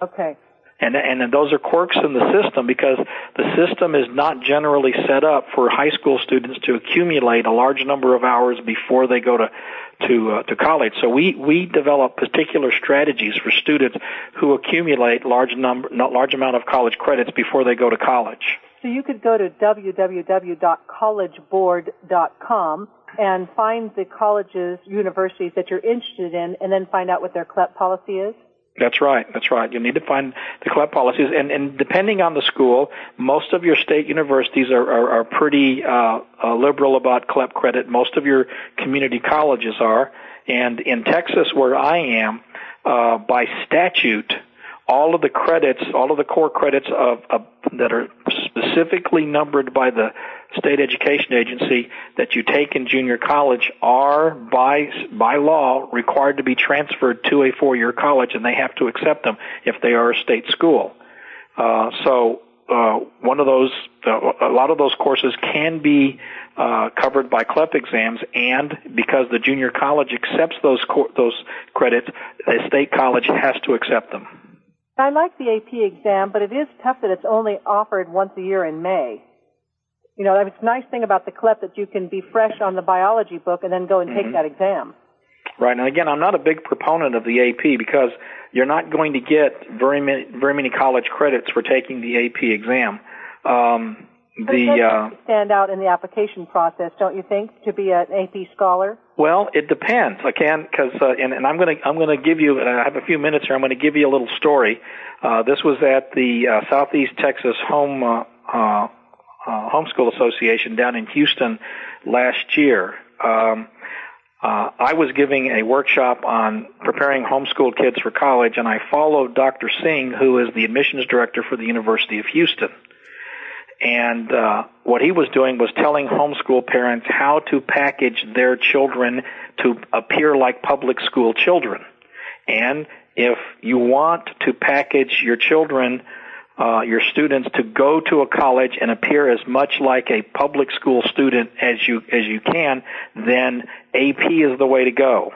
Okay and and those are quirks in the system because the system is not generally set up for high school students to accumulate a large number of hours before they go to to uh, to college. So we we develop particular strategies for students who accumulate large number large amount of college credits before they go to college. So you could go to www.collegeboard.com and find the colleges, universities that you're interested in, and then find out what their CLEP policy is. That's right. That's right. You need to find the CLEP policies, and, and depending on the school, most of your state universities are are, are pretty uh, uh, liberal about CLEP credit. Most of your community colleges are, and in Texas, where I am, uh, by statute, all of the credits, all of the core credits of, of that are specifically numbered by the state education agency that you take in junior college are by by law required to be transferred to a four-year college, and they have to accept them if they are a state school. Uh, so uh, one of those, uh, a lot of those courses can be uh, covered by CLEP exams, and because the junior college accepts those co- those credits, the state college has to accept them. I like the AP exam, but it is tough that it's only offered once a year in May. You know, it's a nice thing about the CLEP that you can be fresh on the biology book and then go and take mm-hmm. that exam. Right. And again, I'm not a big proponent of the AP because you're not going to get very many very many college credits for taking the AP exam. Um, the uh, stand out in the application process, don't you think, to be an AP scholar? Well, it depends. I can because, uh, and, and I'm going to I'm going to give you. I have a few minutes here. I'm going to give you a little story. Uh, this was at the uh, Southeast Texas Home uh, uh, uh, Homeschool Association down in Houston last year. Um, uh, I was giving a workshop on preparing homeschool kids for college, and I followed Dr. Singh, who is the admissions director for the University of Houston. And uh, what he was doing was telling homeschool parents how to package their children to appear like public school children. And if you want to package your children uh, your students to go to a college and appear as much like a public school student as you as you can, then AP is the way to go.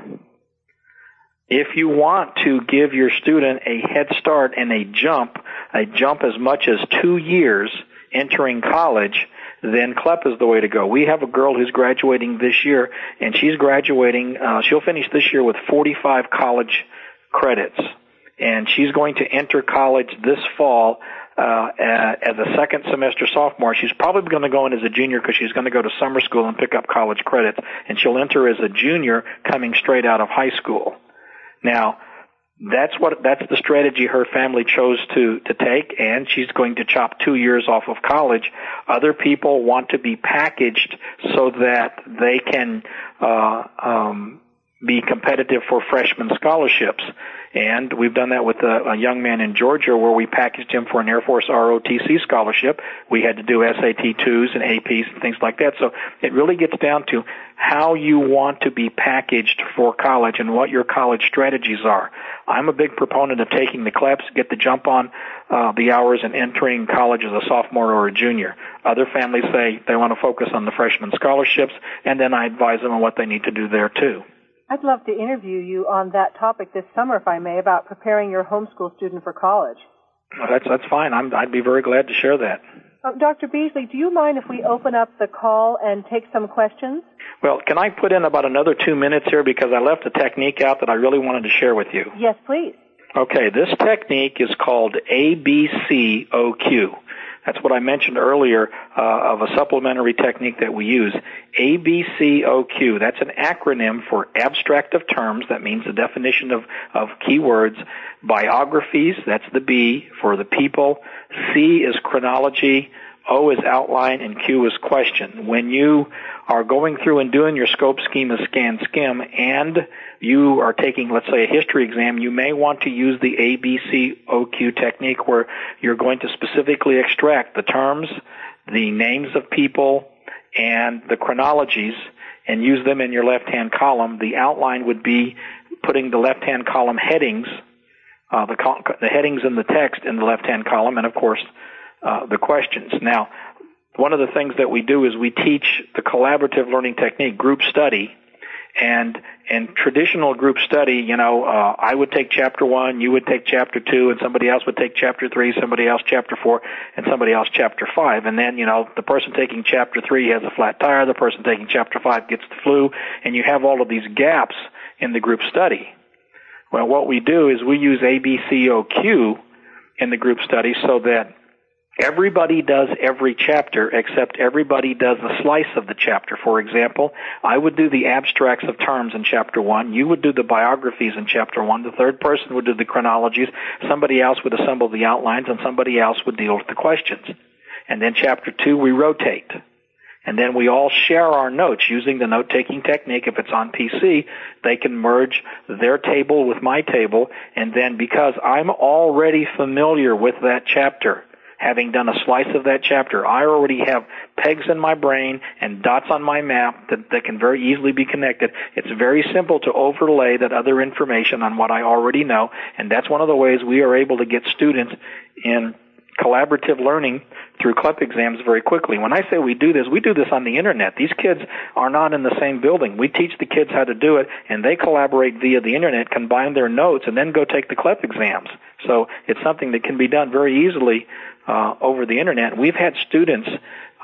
If you want to give your student a head start and a jump, a jump as much as two years entering college, then CLEP is the way to go. We have a girl who's graduating this year, and she's graduating. Uh, she'll finish this year with 45 college credits and she's going to enter college this fall uh, as a second semester sophomore. She's probably going to go in as a junior because she's going to go to summer school and pick up college credits, and she'll enter as a junior coming straight out of high school. Now, that's what that's the strategy her family chose to to take and she's going to chop 2 years off of college other people want to be packaged so that they can uh um be competitive for freshman scholarships. And we've done that with a, a, young man in Georgia where we packaged him for an Air Force ROTC scholarship. We had to do SAT 2s and APs and things like that. So it really gets down to how you want to be packaged for college and what your college strategies are. I'm a big proponent of taking the CLEPs, get the jump on uh, the hours and entering college as a sophomore or a junior. Other families say they want to focus on the freshman scholarships, and then I advise them on what they need to do there too. I'd love to interview you on that topic this summer, if I may, about preparing your homeschool student for college. That's that's fine. I'm, I'd be very glad to share that. Uh, Dr. Beasley, do you mind if we open up the call and take some questions? Well, can I put in about another two minutes here because I left a technique out that I really wanted to share with you. Yes, please. Okay, this technique is called ABCOQ. That's what I mentioned earlier uh, of a supplementary technique that we use. ABCOQ. That's an acronym for abstract of terms. That means the definition of, of keywords. Biographies. That's the B for the people. C is chronology. O is outline and Q is question. When you are going through and doing your scope schema scan skim and you are taking, let's say, a history exam, you may want to use the ABCOQ technique where you're going to specifically extract the terms, the names of people, and the chronologies and use them in your left-hand column. The outline would be putting the left-hand column headings, uh, the, the headings in the text in the left-hand column, and of course, uh, the questions. Now, one of the things that we do is we teach the collaborative learning technique, group study, and in traditional group study, you know, uh, I would take chapter one, you would take chapter two, and somebody else would take chapter three, somebody else chapter four, and somebody else chapter five. And then, you know, the person taking chapter three has a flat tire, the person taking chapter five gets the flu, and you have all of these gaps in the group study. Well, what we do is we use ABCOQ in the group study so that Everybody does every chapter except everybody does a slice of the chapter. For example, I would do the abstracts of terms in chapter one. You would do the biographies in chapter one. The third person would do the chronologies. Somebody else would assemble the outlines and somebody else would deal with the questions. And then chapter two, we rotate. And then we all share our notes using the note-taking technique. If it's on PC, they can merge their table with my table. And then because I'm already familiar with that chapter, having done a slice of that chapter. I already have pegs in my brain and dots on my map that, that can very easily be connected. It's very simple to overlay that other information on what I already know, and that's one of the ways we are able to get students in collaborative learning through CLEP exams very quickly. When I say we do this, we do this on the internet. These kids are not in the same building. We teach the kids how to do it, and they collaborate via the internet, combine their notes, and then go take the CLEP exams. So it's something that can be done very easily uh, over the internet. We've had students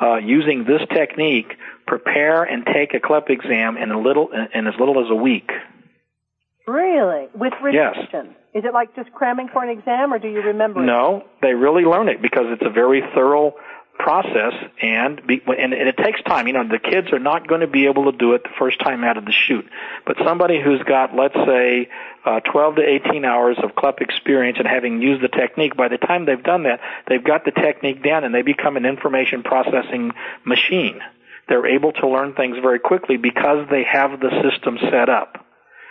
uh, using this technique prepare and take a CLEP exam in a little in as little as a week. Really, with revision? Yes. Is it like just cramming for an exam, or do you remember? It? No, they really learn it because it's a very thorough process and be, and, and it takes time. You know, the kids are not going to be able to do it the first time out of the chute. But somebody who's got, let's say, uh, 12 to 18 hours of CLEP experience and having used the technique, by the time they've done that, they've got the technique down and they become an information processing machine. They're able to learn things very quickly because they have the system set up.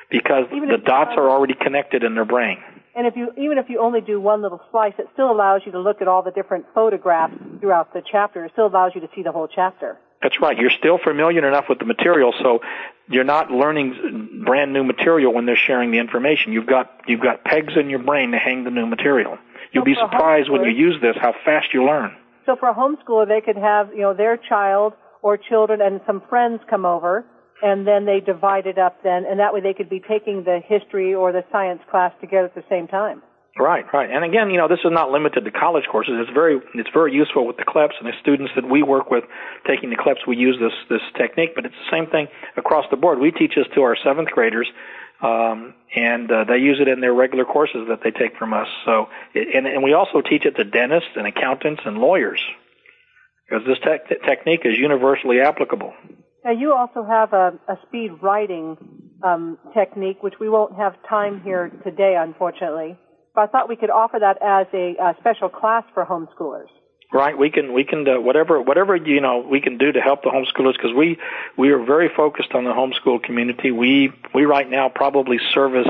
Because Even the dots are already connected in their brain. And if you, even if you only do one little slice, it still allows you to look at all the different photographs throughout the chapter. It still allows you to see the whole chapter. That's right. You're still familiar enough with the material, so you're not learning brand new material when they're sharing the information. You've got you've got pegs in your brain to hang the new material. You'll be So for surprised when you use this how fast you learn. So for a homeschooler, they could have, you know, their child or children and some friends come over, and then they divide it up then, and that way they could be taking the history or the science class together at the same time. Right, right. And again, you know, this is not limited to college courses. It's very it's very useful with the CLEPs and the students that we work with taking the CLEPs. We use this this technique, but it's the same thing across the board. We teach this to our seventh graders. Um, and uh, they use it in their regular courses that they take from us. So, and, and we also teach it to dentists and accountants and lawyers because this te- technique is universally applicable. Now you also have a, a speed writing um, technique, which we won't have time here today, unfortunately. But I thought we could offer that as a, a special class for homeschoolers. Right, we can we can uh, whatever whatever you know we can do to help the homeschoolers because we we are very focused on the homeschool community. We we right now probably service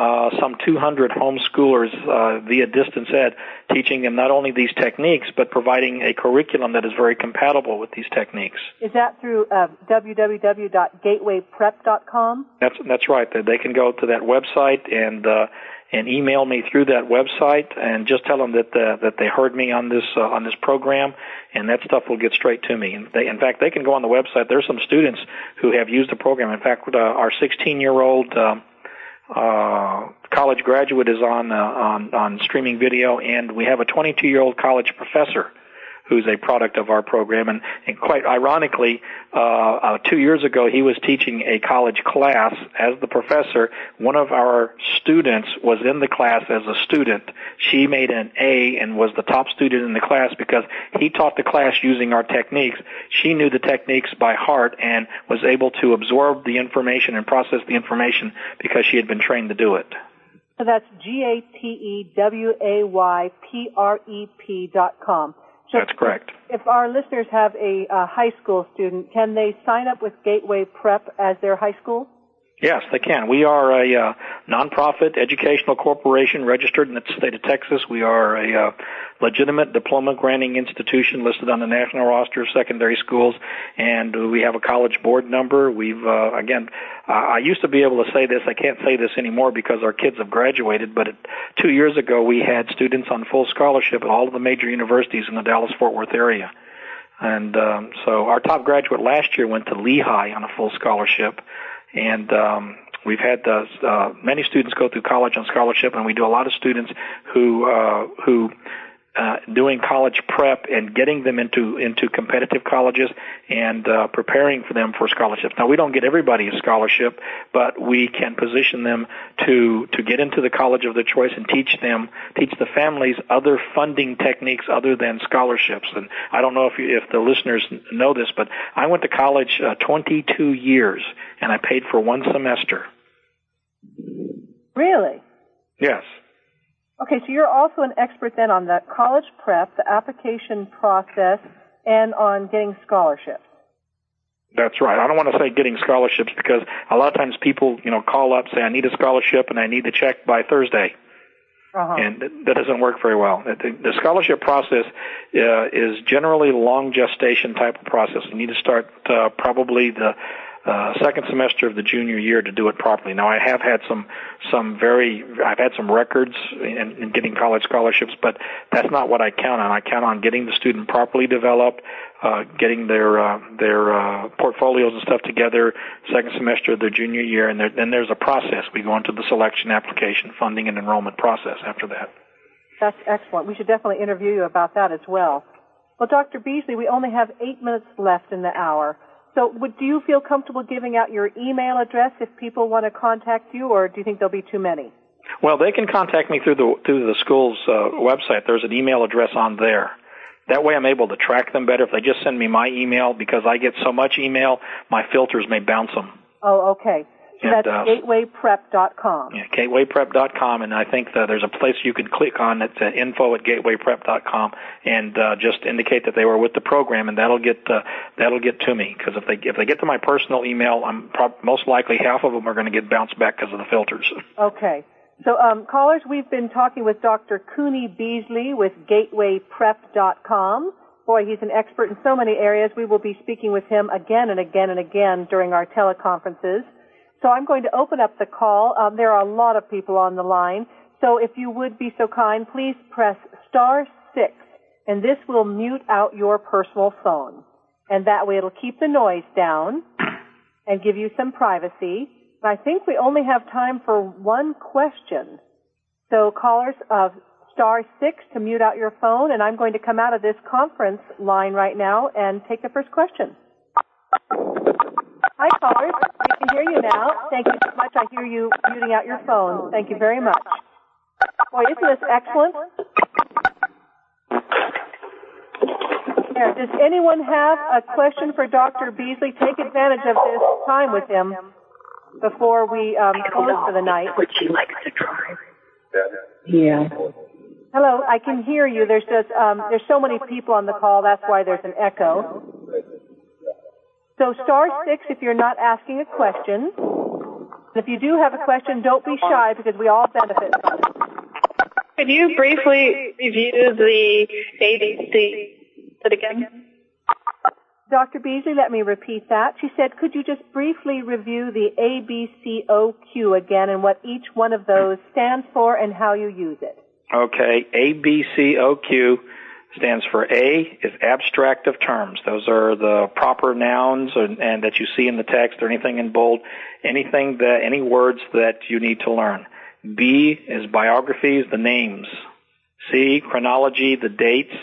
uh, some 200 homeschoolers uh, via distance ed, teaching them not only these techniques but providing a curriculum that is very compatible with these techniques. Is that through uh, www.gatewayprep.com? That's that's right. They can go to that website and uh, and email me through that website and just tell them that uh, that they heard me on this uh, on this program, and that stuff will get straight to me. And they, in fact, they can go on the website. There's some students who have used the program. In fact, uh, our 16 year old. Um, uh, college graduate is on uh, on on streaming video, and we have a 22 year old college professor who's a product of our program. And, and quite ironically, uh, uh, two years ago, he was teaching a college class as the professor. One of our students was in the class as a student. She made an A and was the top student in the class because he taught the class using our techniques. She knew the techniques by heart and was able to absorb the information and process the information because she had been trained to do it. So that's G A T E W A Y P R E P dot com. That's correct. If our listeners have a, a high school student, can they sign up with Gateway Prep as their high school? Yes, they can. We are a uh, nonprofit educational corporation registered in the state of Texas. We are a uh, legitimate diploma granting institution listed on the national roster of secondary schools, and we have a college board number. We've uh, again, uh, I used to be able to say this. I can't say this anymore because our kids have graduated. But it, two years ago, we had students on full scholarship at all of the major universities in the Dallas-Fort Worth area. And um, so our top graduate last year went to Lehigh on a full scholarship and um, we've had uh, uh, many students go through college on scholarship, and we do a lot of students who uh, who uh, doing college prep and getting them into into competitive colleges and uh, preparing for them for scholarships. Now we don't get everybody a scholarship, but we can position them to to get into the college of their choice and teach them teach the families other funding techniques other than scholarships. And I don't know if you, if the listeners know this, but I went to college uh, 22 years and I paid for one semester. Really? Yes. Okay, so you're also an expert then on the college prep, the application process, and on getting scholarships. That's right. I don't want to say getting scholarships because a lot of times people, you know, call up say I need a scholarship and I need the check by Thursday. Uh-huh. And that doesn't work very well. The, scholarship process uh, is generally long gestation type of process. You need to start uh, probably the uh, second semester of the junior year to do it properly. Now, I have had some some very I've had some records in, in getting college scholarships, but that's not what I count on. I count on getting the student properly developed, uh, getting their uh, their uh, portfolios and stuff together second semester of their junior year, and there, then there's a process. We go into the selection, application, funding, and enrollment process after that. That's excellent. We should definitely interview you about that as well. Well, Dr. Beasley, we only have eight minutes left in the hour. So would, do you feel comfortable giving out your email address if people want to contact you, or do you think there'll be too many? Well, they can contact me through the through the school's uh, website. There's an email address on there. That way, I'm able to track them better. If they just send me my email, because I get so much email, my filters may bounce them. Oh, okay. And, that's uh, gatewayprep.com. Yeah, gatewayprep.com, and I think that there's a place you can click on that's uh, info at gatewayprep.com, and uh, just indicate that they were with the program, and that'll get uh, that'll get to me. Because if they if they get to my personal email, I'm prob- most likely half of them are going to get bounced back because of the filters. <laughs> Okay. So, um, callers, we've been talking with Dr. Cooney Beasley with GatewayPrep.com. Boy, he's an expert in so many areas. We will be speaking with him again and again and again during our teleconferences. So I'm going to open up the call. Um, there are a lot of people on the line. So if you would be so kind, please press star six, and this will mute out your personal phone. And that way it'll keep the noise down and give you some privacy. I think we only have time for one question. So callers of star six to mute out your phone, and I'm going to come out of this conference line right now and take the first question. Hi, callers. We can hear you now. Thank you so much. I hear you muting out your phone. Thank you very much. Boy, isn't this excellent? does anyone have a question for Dr. Beasley? Take advantage of this time with him before we um, close for the night. Would she like to try? Yeah. Hello, I can hear you. There's just um, there's so many people on the call. That's why there's an echo. So star six if you're not asking a question. If you do have a question, don't be shy because we all benefit from it. Could you briefly review the ABC that again? Dr. Beasley, let me repeat that. She said, could you just briefly review the ABCOQ again and what each one of those stands for and how you use it? Okay, ABCOQ stands for A is abstract of terms. Those are the proper nouns and, and that you see in the text or anything in bold, anything that, any words that you need to learn. B is biographies, the names. C, chronology, the dates.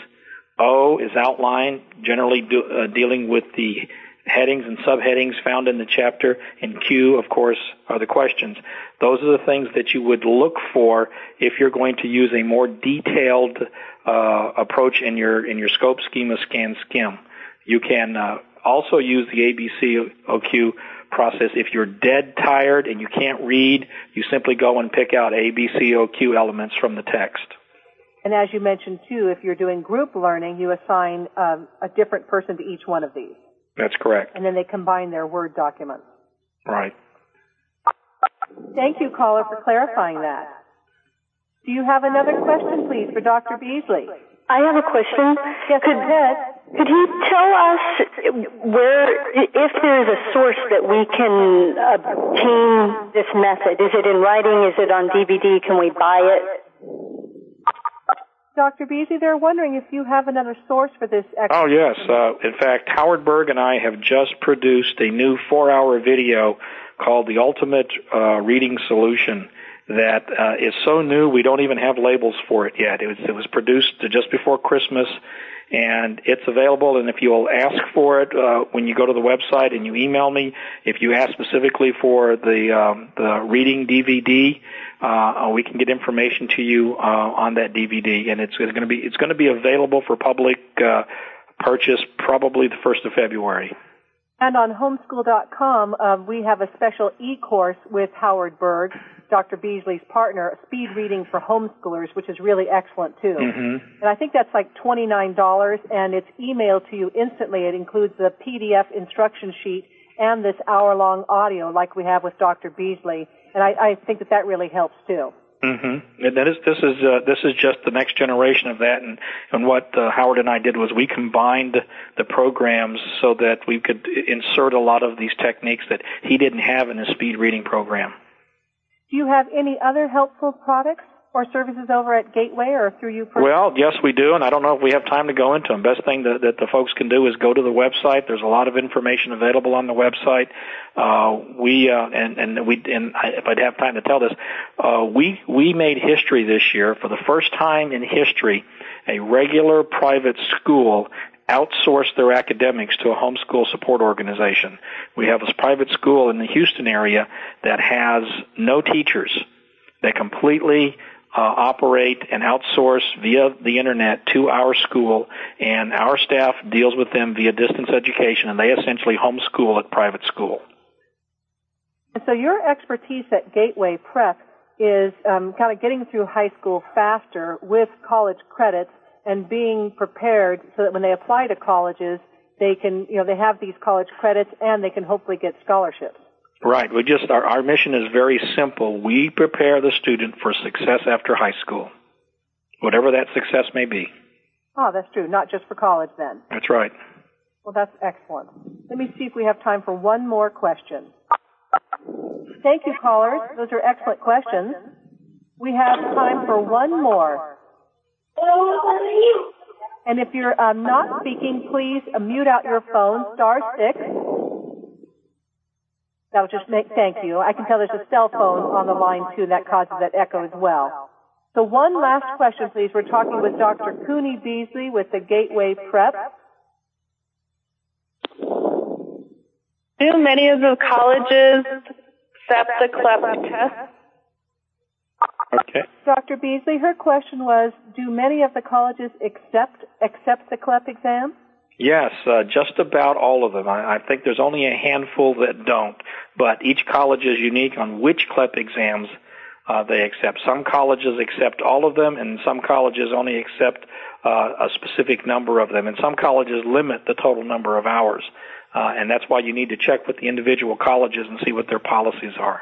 O is outline, generally do, uh, dealing with the headings and subheadings found in the chapter. And Q, of course, are the questions. Those are the things that you would look for if you're going to use a more detailed uh, approach in your in your scope, schema, scan, skim. You can uh, also use the ABCOQ process. If you're dead tired and you can't read, you simply go and pick out ABCOQ elements from the text. And as you mentioned too, if you're doing group learning, you assign um, a different person to each one of these. That's correct. And then they combine their Word documents. Right. Thank you, caller, for clarifying that. Do you have another question, please, for Dr. Beasley? I have a question. Yes, could, go ahead. Could you tell us where, if there's a source that we can obtain this method? Is it in writing? Is it on DVD? Can we buy it? Dr. Beasley, they're wondering if you have another source for this. Oh, yes. Uh, in fact, Howard Berg and I have just produced a new four-hour video called The Ultimate uh, Reading Solution that uh, is so new we don't even have labels for it yet. It was, it was produced just before Christmas and it's available. And if you'll ask for it uh, when you go to the website and you email me, if you ask specifically for the um, the reading DVD, uh, we can get information to you uh, on that DVD, and it's, it's going to be it's going to be available for public uh, purchase probably the first of February. And on homeschool.com, uh, we have a special e-course with Howard Berg, Dr. Beasley's partner, Speed Reading for Homeschoolers, which is really excellent too. Mm-hmm. And I think that's like $29 and it's emailed to you instantly. It includes the PDF instruction sheet and this hour-long audio like we have with Dr. Beasley. And I, I think that that really helps too. Mm-hmm. And that is this is uh, this is just the next generation of that, and and what uh, Howard and I did was we combined the programs so that we could insert a lot of these techniques that he didn't have in his speed reading program. Do you have any other helpful products or services over at Gateway or through you? Personally? Well, yes, we do, and I don't know if we have time to go into them. Best thing that, that the folks can do is go to the website. There's a lot of information available on the website. Uh, we uh, and and we and I, if I'd have time to tell this, uh, we we made history this year for the first time in history. A regular private school outsourced their academics to a homeschool support organization. We have a private school in the Houston area that has no teachers. They completely uh, operate and outsource via the internet to our school, and our staff deals with them via distance education, and they essentially homeschool at private school. And so your expertise at Gateway Prep is um, kind of getting through high school faster with college credits and being prepared so that when they apply to colleges, they can, you know, they have these college credits and they can hopefully get scholarships. Right. We just our, our mission is very simple. We prepare the student for success after high school, whatever that success may be. Oh, that's true. Not just for college, then. That's right. Well, that's excellent. Let me see if we have time for one more question. Thank you, callers. Those are excellent questions. We have time for one more. And if you're um, not speaking, please uh, mute out your phone, star six. That would just make, thank you. I can tell there's a cell phone on the line too, that causes that echo as well. So one last question, please. We're talking with Dr. Cooney Beasley with the Gateway Prep. Do many of the colleges accept the CLEP test? Okay. Dr. Beasley, her question was, do many of the colleges accept accept the CLEP exam? Yes, uh, just about all of them. I, I think there's only a handful that don't, but each college is unique on which CLEP exams uh, they accept. Some colleges accept all of them, and some colleges only accept uh, a specific number of them, and some colleges limit the total number of hours. Uh, and that's why you need to check with the individual colleges and see what their policies are.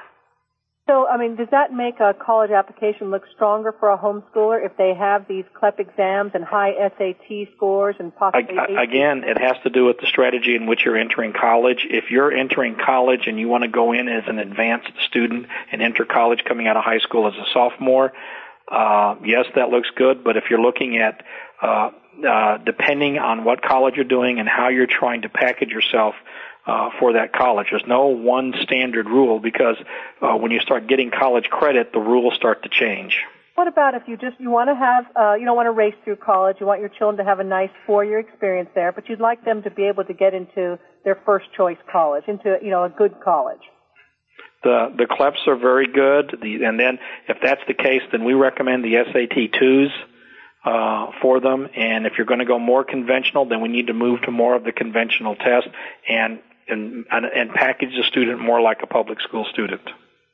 So, I mean, does that make a college application look stronger for a homeschooler if they have these CLEP exams and high SAT scores and possibly again, it has to do with the strategy in which you're entering college. If you're entering college and you want to go in as an advanced student and enter college coming out of high school as a sophomore, uh, yes, that looks good. But if you're looking at uh, uh, depending on what college you're doing and how you're trying to package yourself, uh, for that college. There's no one standard rule because uh, when you start getting college credit, the rules start to change. What about if you just you want to have uh, you don't want to race through college, you want your children to have a nice four-year experience there, but you'd like them to be able to get into their first choice college, into you know a good college. The the CLEPs are very good, the, and then if that's the case, then we recommend the SAT twos uh, for them. And if you're going to go more conventional, then we need to move to more of the conventional test and and and package the student more like a public school student.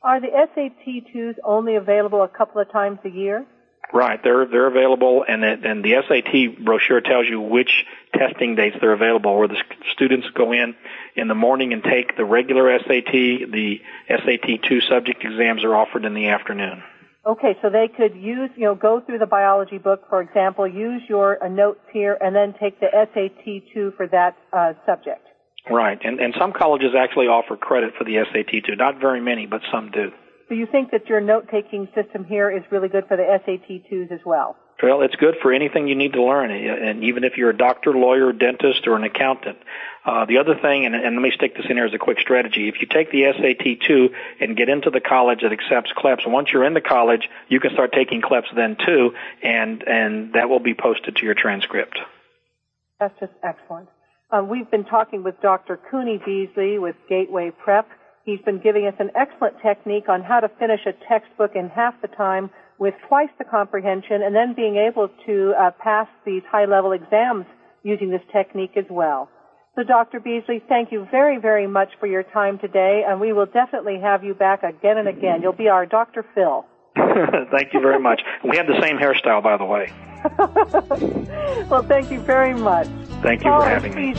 Are the SAT2s only available a couple of times a year? Right, they're they're available, and it, and the SAT brochure tells you which testing dates they're available. Where the students go in in the morning and take the regular SAT, the SAT two subject exams are offered in the afternoon. Okay, so they could use, you know, go through the biology book, for example, use your uh, notes here, and then take the SAT two for that uh, subject. Right, and and some colleges actually offer credit for the SAT too. Not very many, but some do. So you think that your note-taking system here is really good for the SAT twos as well? Well, it's good for anything you need to learn, and even if you're a doctor, lawyer, dentist, or an accountant. Uh, the other thing, and, and let me stick this in here as a quick strategy, if you take the SAT2 and get into the college that accepts CLEPs, once you're in the college, you can start taking CLEPs then too, and, and that will be posted to your transcript. That's just excellent. Uh, we've been talking with Dr. Cooney Beasley with Gateway Prep. He's been giving us an excellent technique on how to finish a textbook in half the time with twice the comprehension and then being able to uh, pass these high-level exams using this technique as well. So Dr. Beasley, thank you very, very much for your time today, and we will definitely have you back again and again. You'll be our Dr. Phil. <laughs> thank you very much. We have the same hairstyle, by the way. <laughs> well, thank you very much. Thank you for having me.